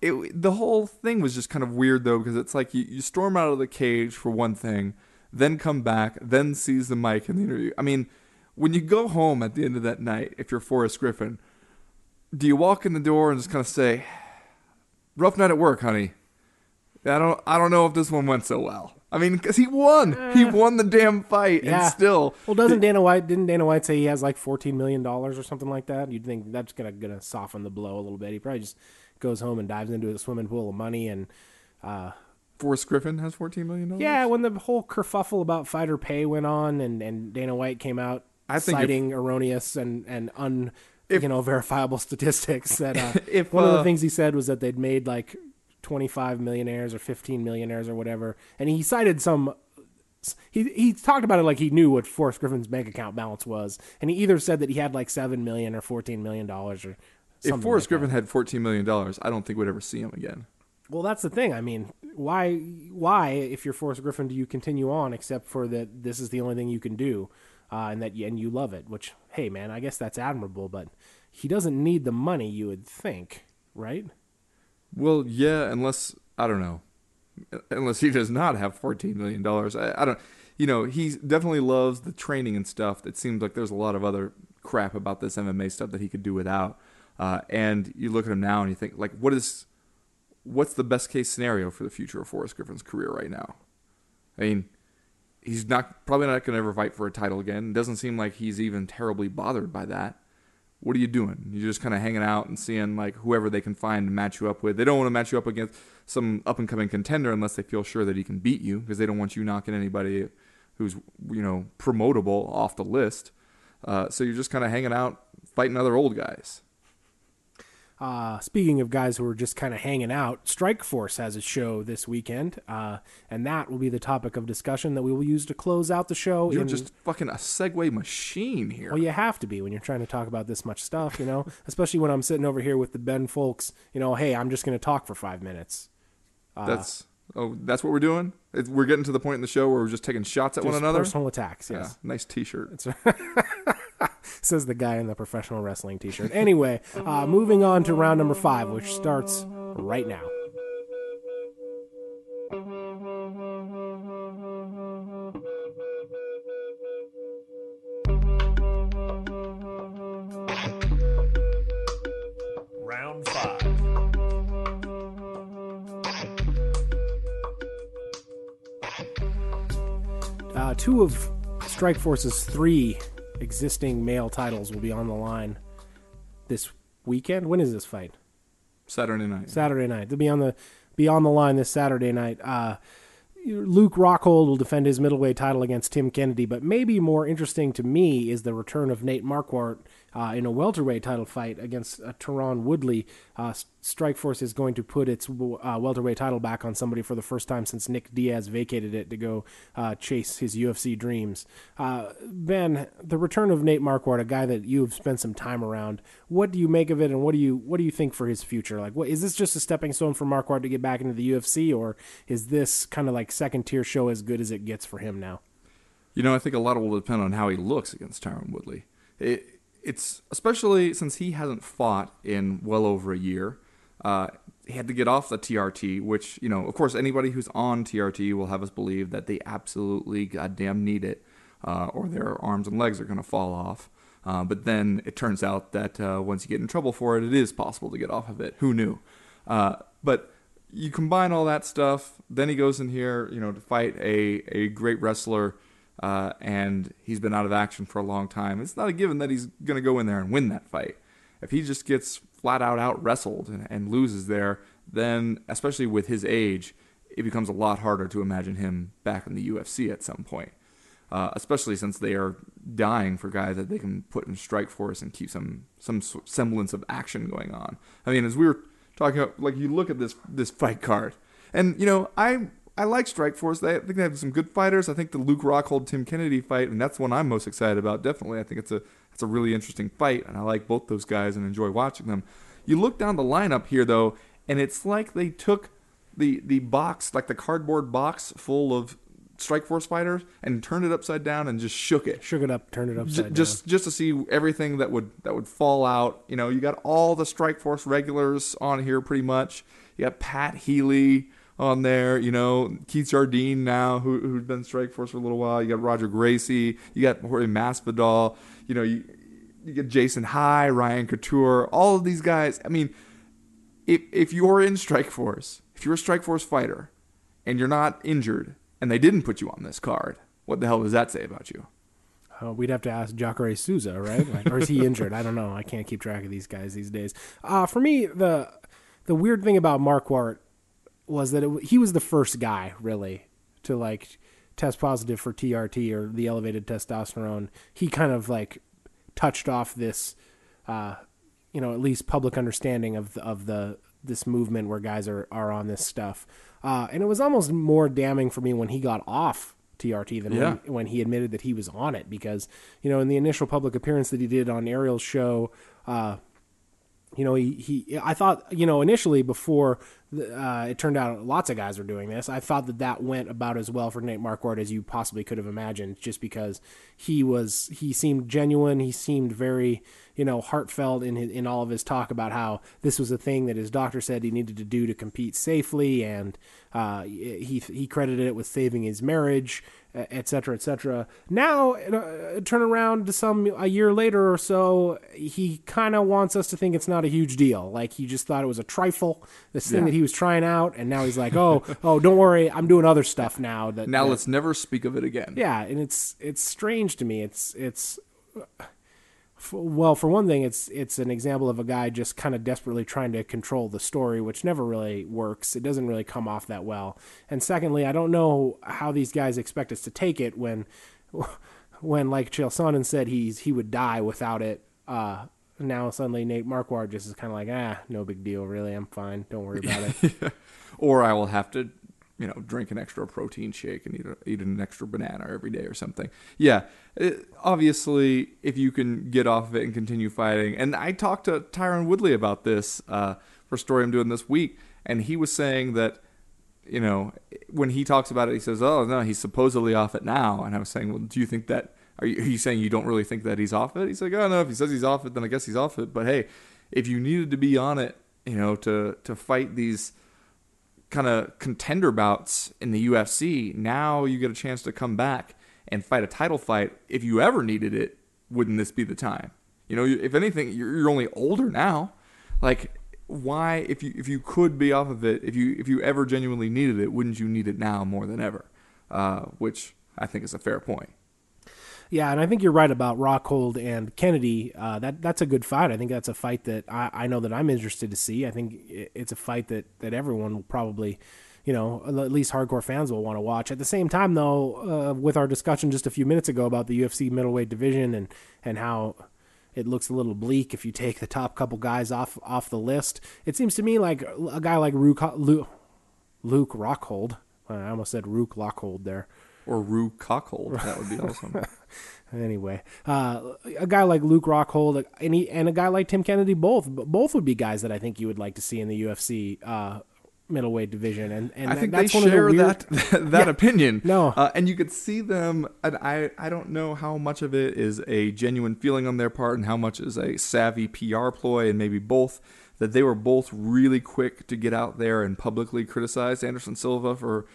it, the whole thing was just kind of weird though because it's like you, you storm out of the cage for one thing, then come back, then seize the mic in the interview. I mean, when you go home at the end of that night, if you're Forrest Griffin, do you walk in the door and just kind of say, "Rough night at work, honey"? I don't I don't know if this one went so well. I mean, because he won, he won the damn fight, Yeah. and still, Well, doesn't Dana White? Didn't Dana White say he has like fourteen million dollars or something like that? You'd think that's gonna gonna soften the blow a little bit. He probably just goes home and dives into a swimming pool of money and. Uh, Forrest Griffin has fourteen million dollars. yeah, when the whole kerfuffle about fighter pay went on, and, and Dana White came out I think if- citing erroneous and and un If- you know verifiable statistics, that uh, If, one of the uh, things he said was that they'd made like twenty five millionaires or fifteen millionaires or whatever, and he cited some he he talked about it like he knew what Forrest Griffin's bank account balance was, and he either said that he had like seven million or fourteen million dollars or something. if Forrest like that. Griffin had fourteen million dollars, I don't think we'd ever see him again. well, that's the thing. I mean, why why if you're Forrest Griffin do you continue on except for that this is the only thing you can do, uh, and that and you love it? Which hey man, I guess that's admirable, but he doesn't need the money. You would think, right? Well, yeah, unless I don't know, unless he does not have fourteen million dollars. I, I don't. You know, he definitely loves the training and stuff. It seems like there's a lot of other crap about this MMA stuff that he could do without. Uh, and you look at him now and you think, like, what is, what's the best case scenario for the future of Forrest Griffin's career right now? I mean, he's not probably not going to ever fight for a title again. It doesn't seem like he's even terribly bothered by that. What are you doing? You're just kind of hanging out and seeing like whoever they can find to match you up with. They don't want to match you up against some up and coming contender unless they feel sure that he can beat you because they don't want you knocking anybody who's you know promotable off the list. Uh, so you're just kind of hanging out fighting other old guys. Uh, speaking of guys who are just kind of hanging out, Strikeforce has a show this weekend, uh, and that will be the topic of discussion that we will use to close out the show. You're in- just fucking a segue machine here. Well, you have to be when you're trying to talk about this much stuff, you know, especially when I'm sitting over here with the Ben Fowlkes, you know, hey, I'm just going to talk for five minutes. that's oh, that's what we're doing. It, we're getting to the point in the show where we're just taking shots at one another. Personal attacks, Yeah, nice T-shirt. Says the guy in the professional wrestling t shirt. Anyway, uh, moving on to round number five, which starts right now. Round five. Uh, two of Strikeforce's three existing male titles will be on the line this weekend. When is this fight? Saturday night. Saturday night. They'll be on the be on the line this Saturday night. Uh, Luke Rockhold will defend his middleweight title against Tim Kennedy, but maybe more interesting to me is the return of Nate Marquardt uh, in a welterweight title fight against uh, Tyron Woodley. Uh, Strikeforce is going to put its uh, welterweight title back on somebody for the first time since Nick Diaz vacated it to go uh, chase his UFC dreams. Uh, ben, the return of Nate Marquardt, a guy that you have spent some time around, what do you make of it, and what do you what do you think for his future? Like, what is this just a stepping stone for Marquardt to get back into the UFC, or is this kind of like second tier show as good as it gets for him now? You know, I think a lot will depend on how he looks against Tyron Woodley. It, it's especially since he hasn't fought in well over a year. Uh, he had to get off the TRT, which you know, of course, anybody who's on TRT will have us believe that they absolutely goddamn need it, uh, or their arms and legs are going to fall off. Uh, but then it turns out that uh, once you get in trouble for it, it is possible to get off of it. Who knew? Uh, but you combine all that stuff, then he goes in here, you know, to fight a, a great wrestler uh, and he's been out of action for a long time. It's not a given that he's going to go in there and win that fight. If he just gets flat out out wrestled and, and loses there, then especially with his age, it becomes a lot harder to imagine him back in the UFC at some point. Uh, especially since they are dying for guys that they can put in Strikeforce and keep some some semblance of action going on. I mean, as we were talking about, like you look at this this fight card, and you know, I I like Strikeforce. They I think they have some good fighters. I think the Luke Rockhold Tim Kennedy fight, and that's one I'm most excited about. Definitely, I think it's a it's a really interesting fight, and I like both those guys and enjoy watching them. You look down the lineup here though, and it's like they took the the box, like the cardboard box full of Strikeforce fighters, and turned it upside down and just shook it. Shook it up, turned it upside J- down. just just to see everything that would that would fall out. You know, you got all the Strikeforce regulars on here pretty much. You got Pat Healy on there. You know, Keith Jardine now, who who's been Strikeforce for a little while. You got Roger Gracie. You got Jorge Masvidal. You know, you you get Jason High, Ryan Couture, all of these guys. I mean, if if you're in Strikeforce, if you're a Strikeforce fighter, and you're not injured, and they didn't put you on this card, what the hell does that say about you? Uh, we'd have to ask Jacare Souza, right? Like, or is he injured? I don't know. I can't keep track of these guys these days. Uh, for me, the the weird thing about Marquardt was that it, he was the first guy really to like test positive for TRT or the elevated testosterone. He kind of like touched off this, uh, you know, at least public understanding of the, of the this movement where guys are are on this stuff. Uh, and it was almost more damning for me when he got off TRT than Yeah. when, when he admitted that he was on it because you know in the initial public appearance that he did on Ariel's show. Uh, you know, he, he I thought, you know, initially before uh, it turned out lots of guys were doing this, I thought that that went about as well for Nate Marquardt as you possibly could have imagined, just because he was, he seemed genuine. He seemed very, you know, heartfelt in his, in all of his talk about how this was a thing that his doctor said he needed to do to compete safely. And uh, he, he credited it with saving his marriage et cetera, et cetera. Now, uh, turn around to some a year later or so, he kind of wants us to think it's not a huge deal. Like he just thought it was a trifle, this thing that he was trying out, and now he's like, oh, oh, don't worry, I'm doing other stuff now. That Now that- let's never speak of it again. yeah, and it's it's strange to me. It's it's f- well, for one thing, it's it's an example of a guy just kind of desperately trying to control the story, which never really works. It doesn't really come off that well. And secondly, I don't know how these guys expect us to take it when when like Chael Sonnen said he's he would die without it. Uh, now suddenly Nate Marquardt just is kind of like, ah, no big deal, really. I'm fine. Don't worry about it. or I will have to, you know, drink an extra protein shake and eat, a, eat an extra banana every day or something. Yeah, it, obviously, if you can get off of it and continue fighting, and I talked to Tyron Woodley about this uh, for a story I'm doing this week, and he was saying that, you know, when he talks about it, he says, "Oh no, he's supposedly off it now," and I was saying, "Well, do you think that?" Are you, are you saying you don't really think that he's off it? He's like, oh no, if he says he's off it, then I guess he's off it. But hey, if you needed to be on it, you know, to to fight these kind of contender bouts in the UFC, now you get a chance to come back and fight a title fight. If you ever needed it, wouldn't this be the time? You know, if anything, you're, only older now. Like, why, if you if you could be off of it, if you if you ever genuinely needed it, wouldn't you need it now more than ever? Uh, which I think is a fair point. Yeah, and I think you're right about Rockhold and Kennedy. Uh, that that's a good fight. I think that's a fight that I, I know that I'm interested to see. I think it's a fight that that everyone will probably, you know, at least hardcore fans will want to watch. At the same time, though, uh, with our discussion just a few minutes ago about the UFC middleweight division and and how it looks a little bleak if you take the top couple guys off off the list, it seems to me like a guy like Luke Luke, Rockhold. I almost said Rook Lockhold there. Or Rue Cockhold, that would be awesome. Anyway, uh, a guy like Luke Rockhold and, he, and a guy like Tim Kennedy, both both would be guys that I think you would like to see in the UFC uh, middleweight division. And, and I that- think that's they of the share weird, that that opinion. No. uh, and you could see them. And I I don't know how much of it is a genuine feeling on their part, and how much is a savvy PR ploy, and maybe both. That they were both really quick to get out there and publicly criticize Anderson Silva for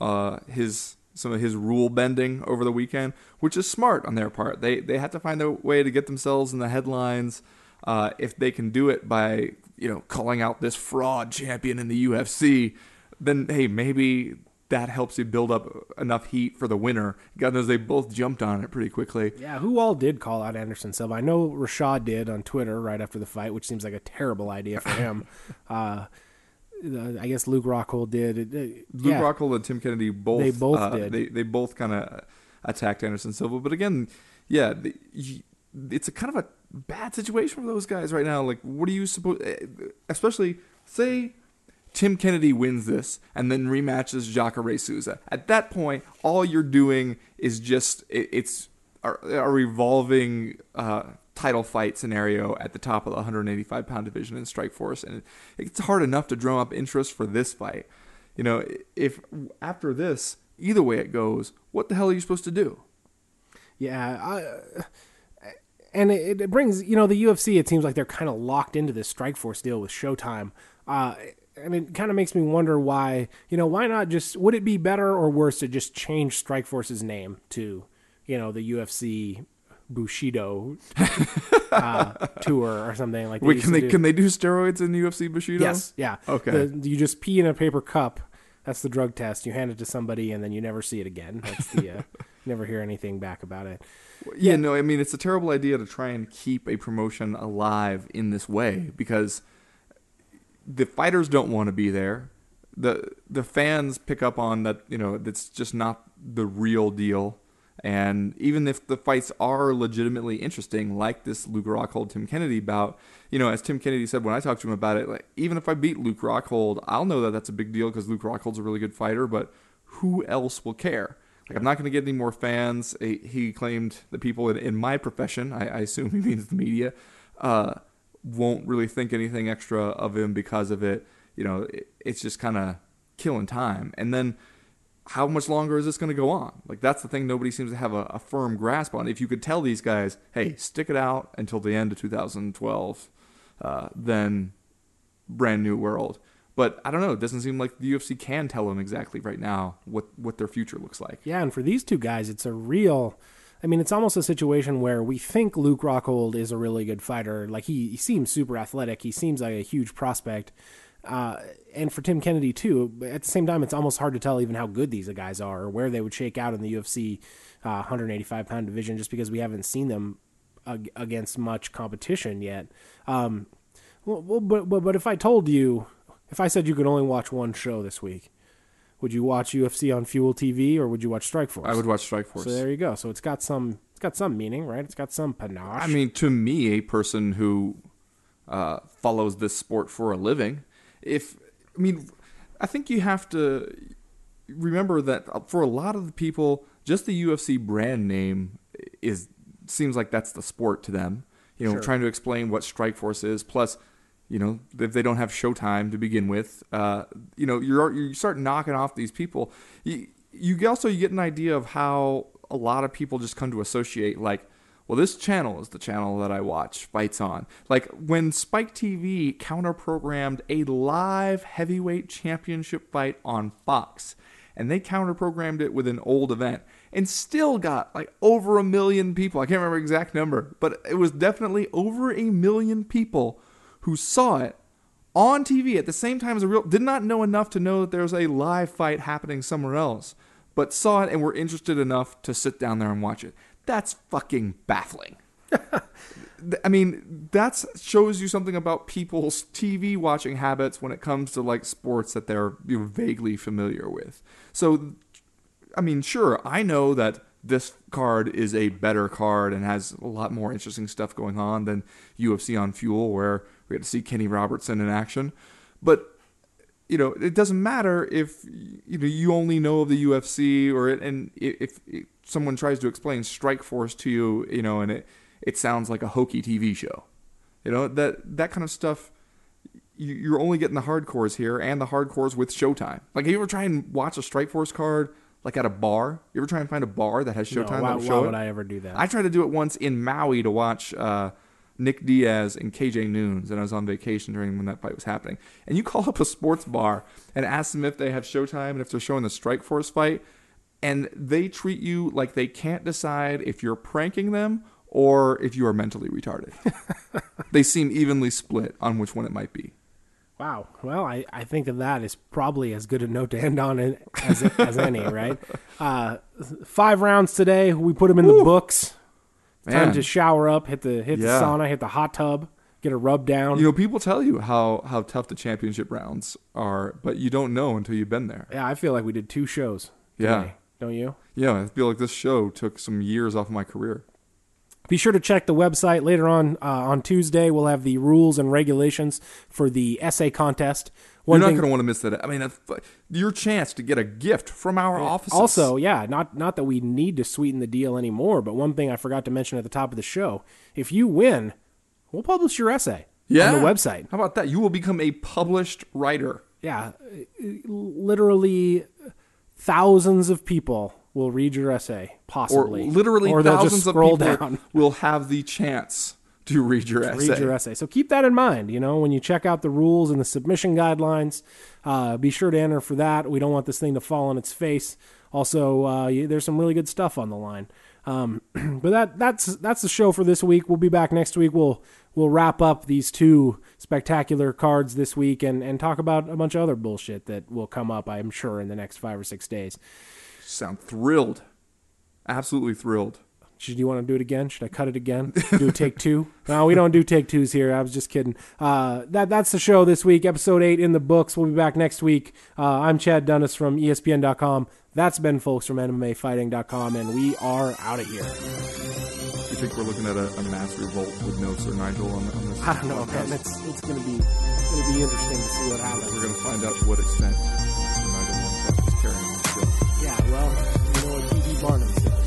uh, his some of his rule bending over the weekend, which is smart on their part. They they had to find a way to get themselves in the headlines. Uh, if they can do it by you know calling out this fraud champion in the UFC, then hey maybe that helps you build up enough heat for the winner. God knows they both jumped on it pretty quickly. Yeah, who all did call out Anderson Silva? I know Rashad did on Twitter right after the fight, which seems like a terrible idea for him. uh, I guess Luke Rockhold did. Luke yeah. Rockhold and Tim Kennedy both. They both uh, did. They they both kind of attacked Anderson Silva, but again, yeah, the, it's a kind of a bad situation for those guys right now. Like, what are you supposed? Eh, especially say Tim Kennedy wins this and then rematches Jacare Souza. At that point, all you're doing is just it, it's a, a revolving uh, title fight scenario at the top of the 185 pound division in Strikeforce, and it's hard enough to drum up interest for this fight. You know, if after this, either way it goes, what the hell are you supposed to do? Yeah, I, and it, brings you know the UFC. It seems like they're kind of locked into this Strikeforce deal with Showtime. Uh, and it kind of makes me wonder why, you know, why not just, would it be better or worse to just change Strikeforce's name to, you know, the UFC Bushido uh, tour or something like Wait, can they, can they do steroids in UFC Bushido? Yes. Yeah. Okay. The, you just pee in a paper cup. That's the drug test. You hand it to somebody and then you never see it again. That's the, uh, never hear anything back about it. Yeah, yeah, no, I mean, it's a terrible idea to try and keep a promotion alive in this way because the fighters don't want to be there. The the fans pick up on that, you know, that's just not the real deal. And even if the fights are legitimately interesting, like this Luke Rockhold Tim Kennedy bout, you know, as Tim Kennedy said when I talked to him about it, like even if I beat Luke Rockhold, I'll know that that's a big deal because Luke Rockhold's a really good fighter. But who else will care? Like I'm not going to get any more fans. He claimed the people in, in my profession, I, I, assume he means the media, uh, won't really think anything extra of him because of it. You know, it, it's just kind of killing time. And then how much longer is this going to go on? Like that's the thing nobody seems to have a, a, firm grasp on. If you could tell these guys, hey, stick it out until the end of 2012, uh, then brand new world. But I don't know. It doesn't seem like the UFC can tell them exactly right now what what their future looks like. Yeah, and for these two guys, it's a real I mean, it's almost a situation where we think Luke Rockhold is a really good fighter. Like he, he seems super athletic. He seems like a huge prospect. Uh, and for Tim Kennedy too. At the same time, it's almost hard to tell even how good these guys are or where they would shake out in the UFC uh, 185 pound division, just because we haven't seen them ag- against much competition yet. Um, well, but, but but if I told you, if I said you could only watch one show this week, would you watch UFC on Fuel TV or would you watch Strikeforce? I would watch Strikeforce. So there you go. So it's got some it's got some meaning, right? It's got some panache. I mean, to me, a person who uh, follows this sport for a living, if I mean, I think you have to remember that for a lot of the people, just the UFC brand name is seems like that's the sport to them. You know, sure. trying to explain what Strikeforce is, plus you know, if they don't have Showtime to begin with, uh, you know, you're you start knocking off these people. You, you also you get an idea of how a lot of people just come to associate like, well, this channel is the channel that I watch fights on. Like when Spike TV counter programmed a live heavyweight championship fight on Fox, and they counter programmed it with an old event and still got like over a million people. I can't remember exact number, but it was definitely over a million people who saw it on TV at the same time as a real did not know enough to know that there was a live fight happening somewhere else, but saw it and were interested enough to sit down there and watch it. That's fucking baffling. I mean, that shows you something about people's TV watching habits when it comes to like sports that they're you know, vaguely familiar with. So, I mean, sure, I know that this card is a better card and has a lot more interesting stuff going on than UFC on Fuel, where we get to see Kenny Robertson in action. But you know, it doesn't matter if you know you only know of the UFC or and if, if someone tries to explain Strikeforce to you, you know, and it it sounds like a hokey TV show. You know that that kind of stuff. You're only getting the hardcores here, and the hardcores with Showtime. Like, you ever try and watch a Strikeforce card like at a bar? You ever try and find a bar that has Showtime? No, why, why would I ever do that? I tried to do it once in Maui to watch uh, Nick Diaz and KJ Noons, and I was on vacation during when that fight was happening. And you call up a sports bar and ask them if they have Showtime and if they're showing the Strikeforce fight, and they treat you like they can't decide if you're pranking them or if you are mentally retarded. they seem evenly split on which one it might be. Wow. Well, I, I think that that is probably as good a note to end on it as, as any, right? Uh, five rounds today. We put them in the books. Time Man. to shower up, hit the hit Yeah. the sauna, hit the hot tub, get a rub down. You know, people tell you how, how tough the championship rounds are, but you don't know until you've been there. yeah, I feel like we did two shows. Yeah. Don't you? Yeah, I feel like this show took some years off of my career. Be sure to check the website later on uh, on Tuesday. We'll have the rules and regulations for the essay contest. You're not going to want to miss that. I mean, that's your chance to get a gift from our office. Also, yeah, not not that we need to sweeten the deal anymore, but one thing I forgot to mention at the top of the show: if you win, we'll publish your essay yeah. on the website. How about that? You will become a published writer. Yeah, literally thousands of people will read your essay, Or possibly, literally or thousands of people down. will have the chance to read your essay. read your essay. So keep that in mind. You know, when you check out the rules and the submission guidelines, uh, be sure to enter for that. We don't want this thing to fall on its face. Also, uh, you, there's some really good stuff on the line. Um, but that that's that's the show for this week. We'll be back next week. We'll we'll wrap up these two spectacular cards this week and and talk about a bunch of other bullshit that will come up. I'm sure in the next five or six days. Sound thrilled. Absolutely thrilled. Should you want to do it again? Should I cut it again? Do a take two? No, we don't do take twos here. I was just kidding. Uh, that that's the show this week. Episode eight in the books. We'll be back next week. Uh, I'm Chad Dundas from ESPN.com. That's Ben Fowlkes from MMAfighting.com, and we are out of here. You think we're looking at a, a mass revolt with no Sir Nigel on, on this? I don't know, podcast? man. It's it's gonna be it's gonna be interesting to see what happens. We're going to find out to what extent Sir Nigel Longstock is carrying this show. Yeah, well,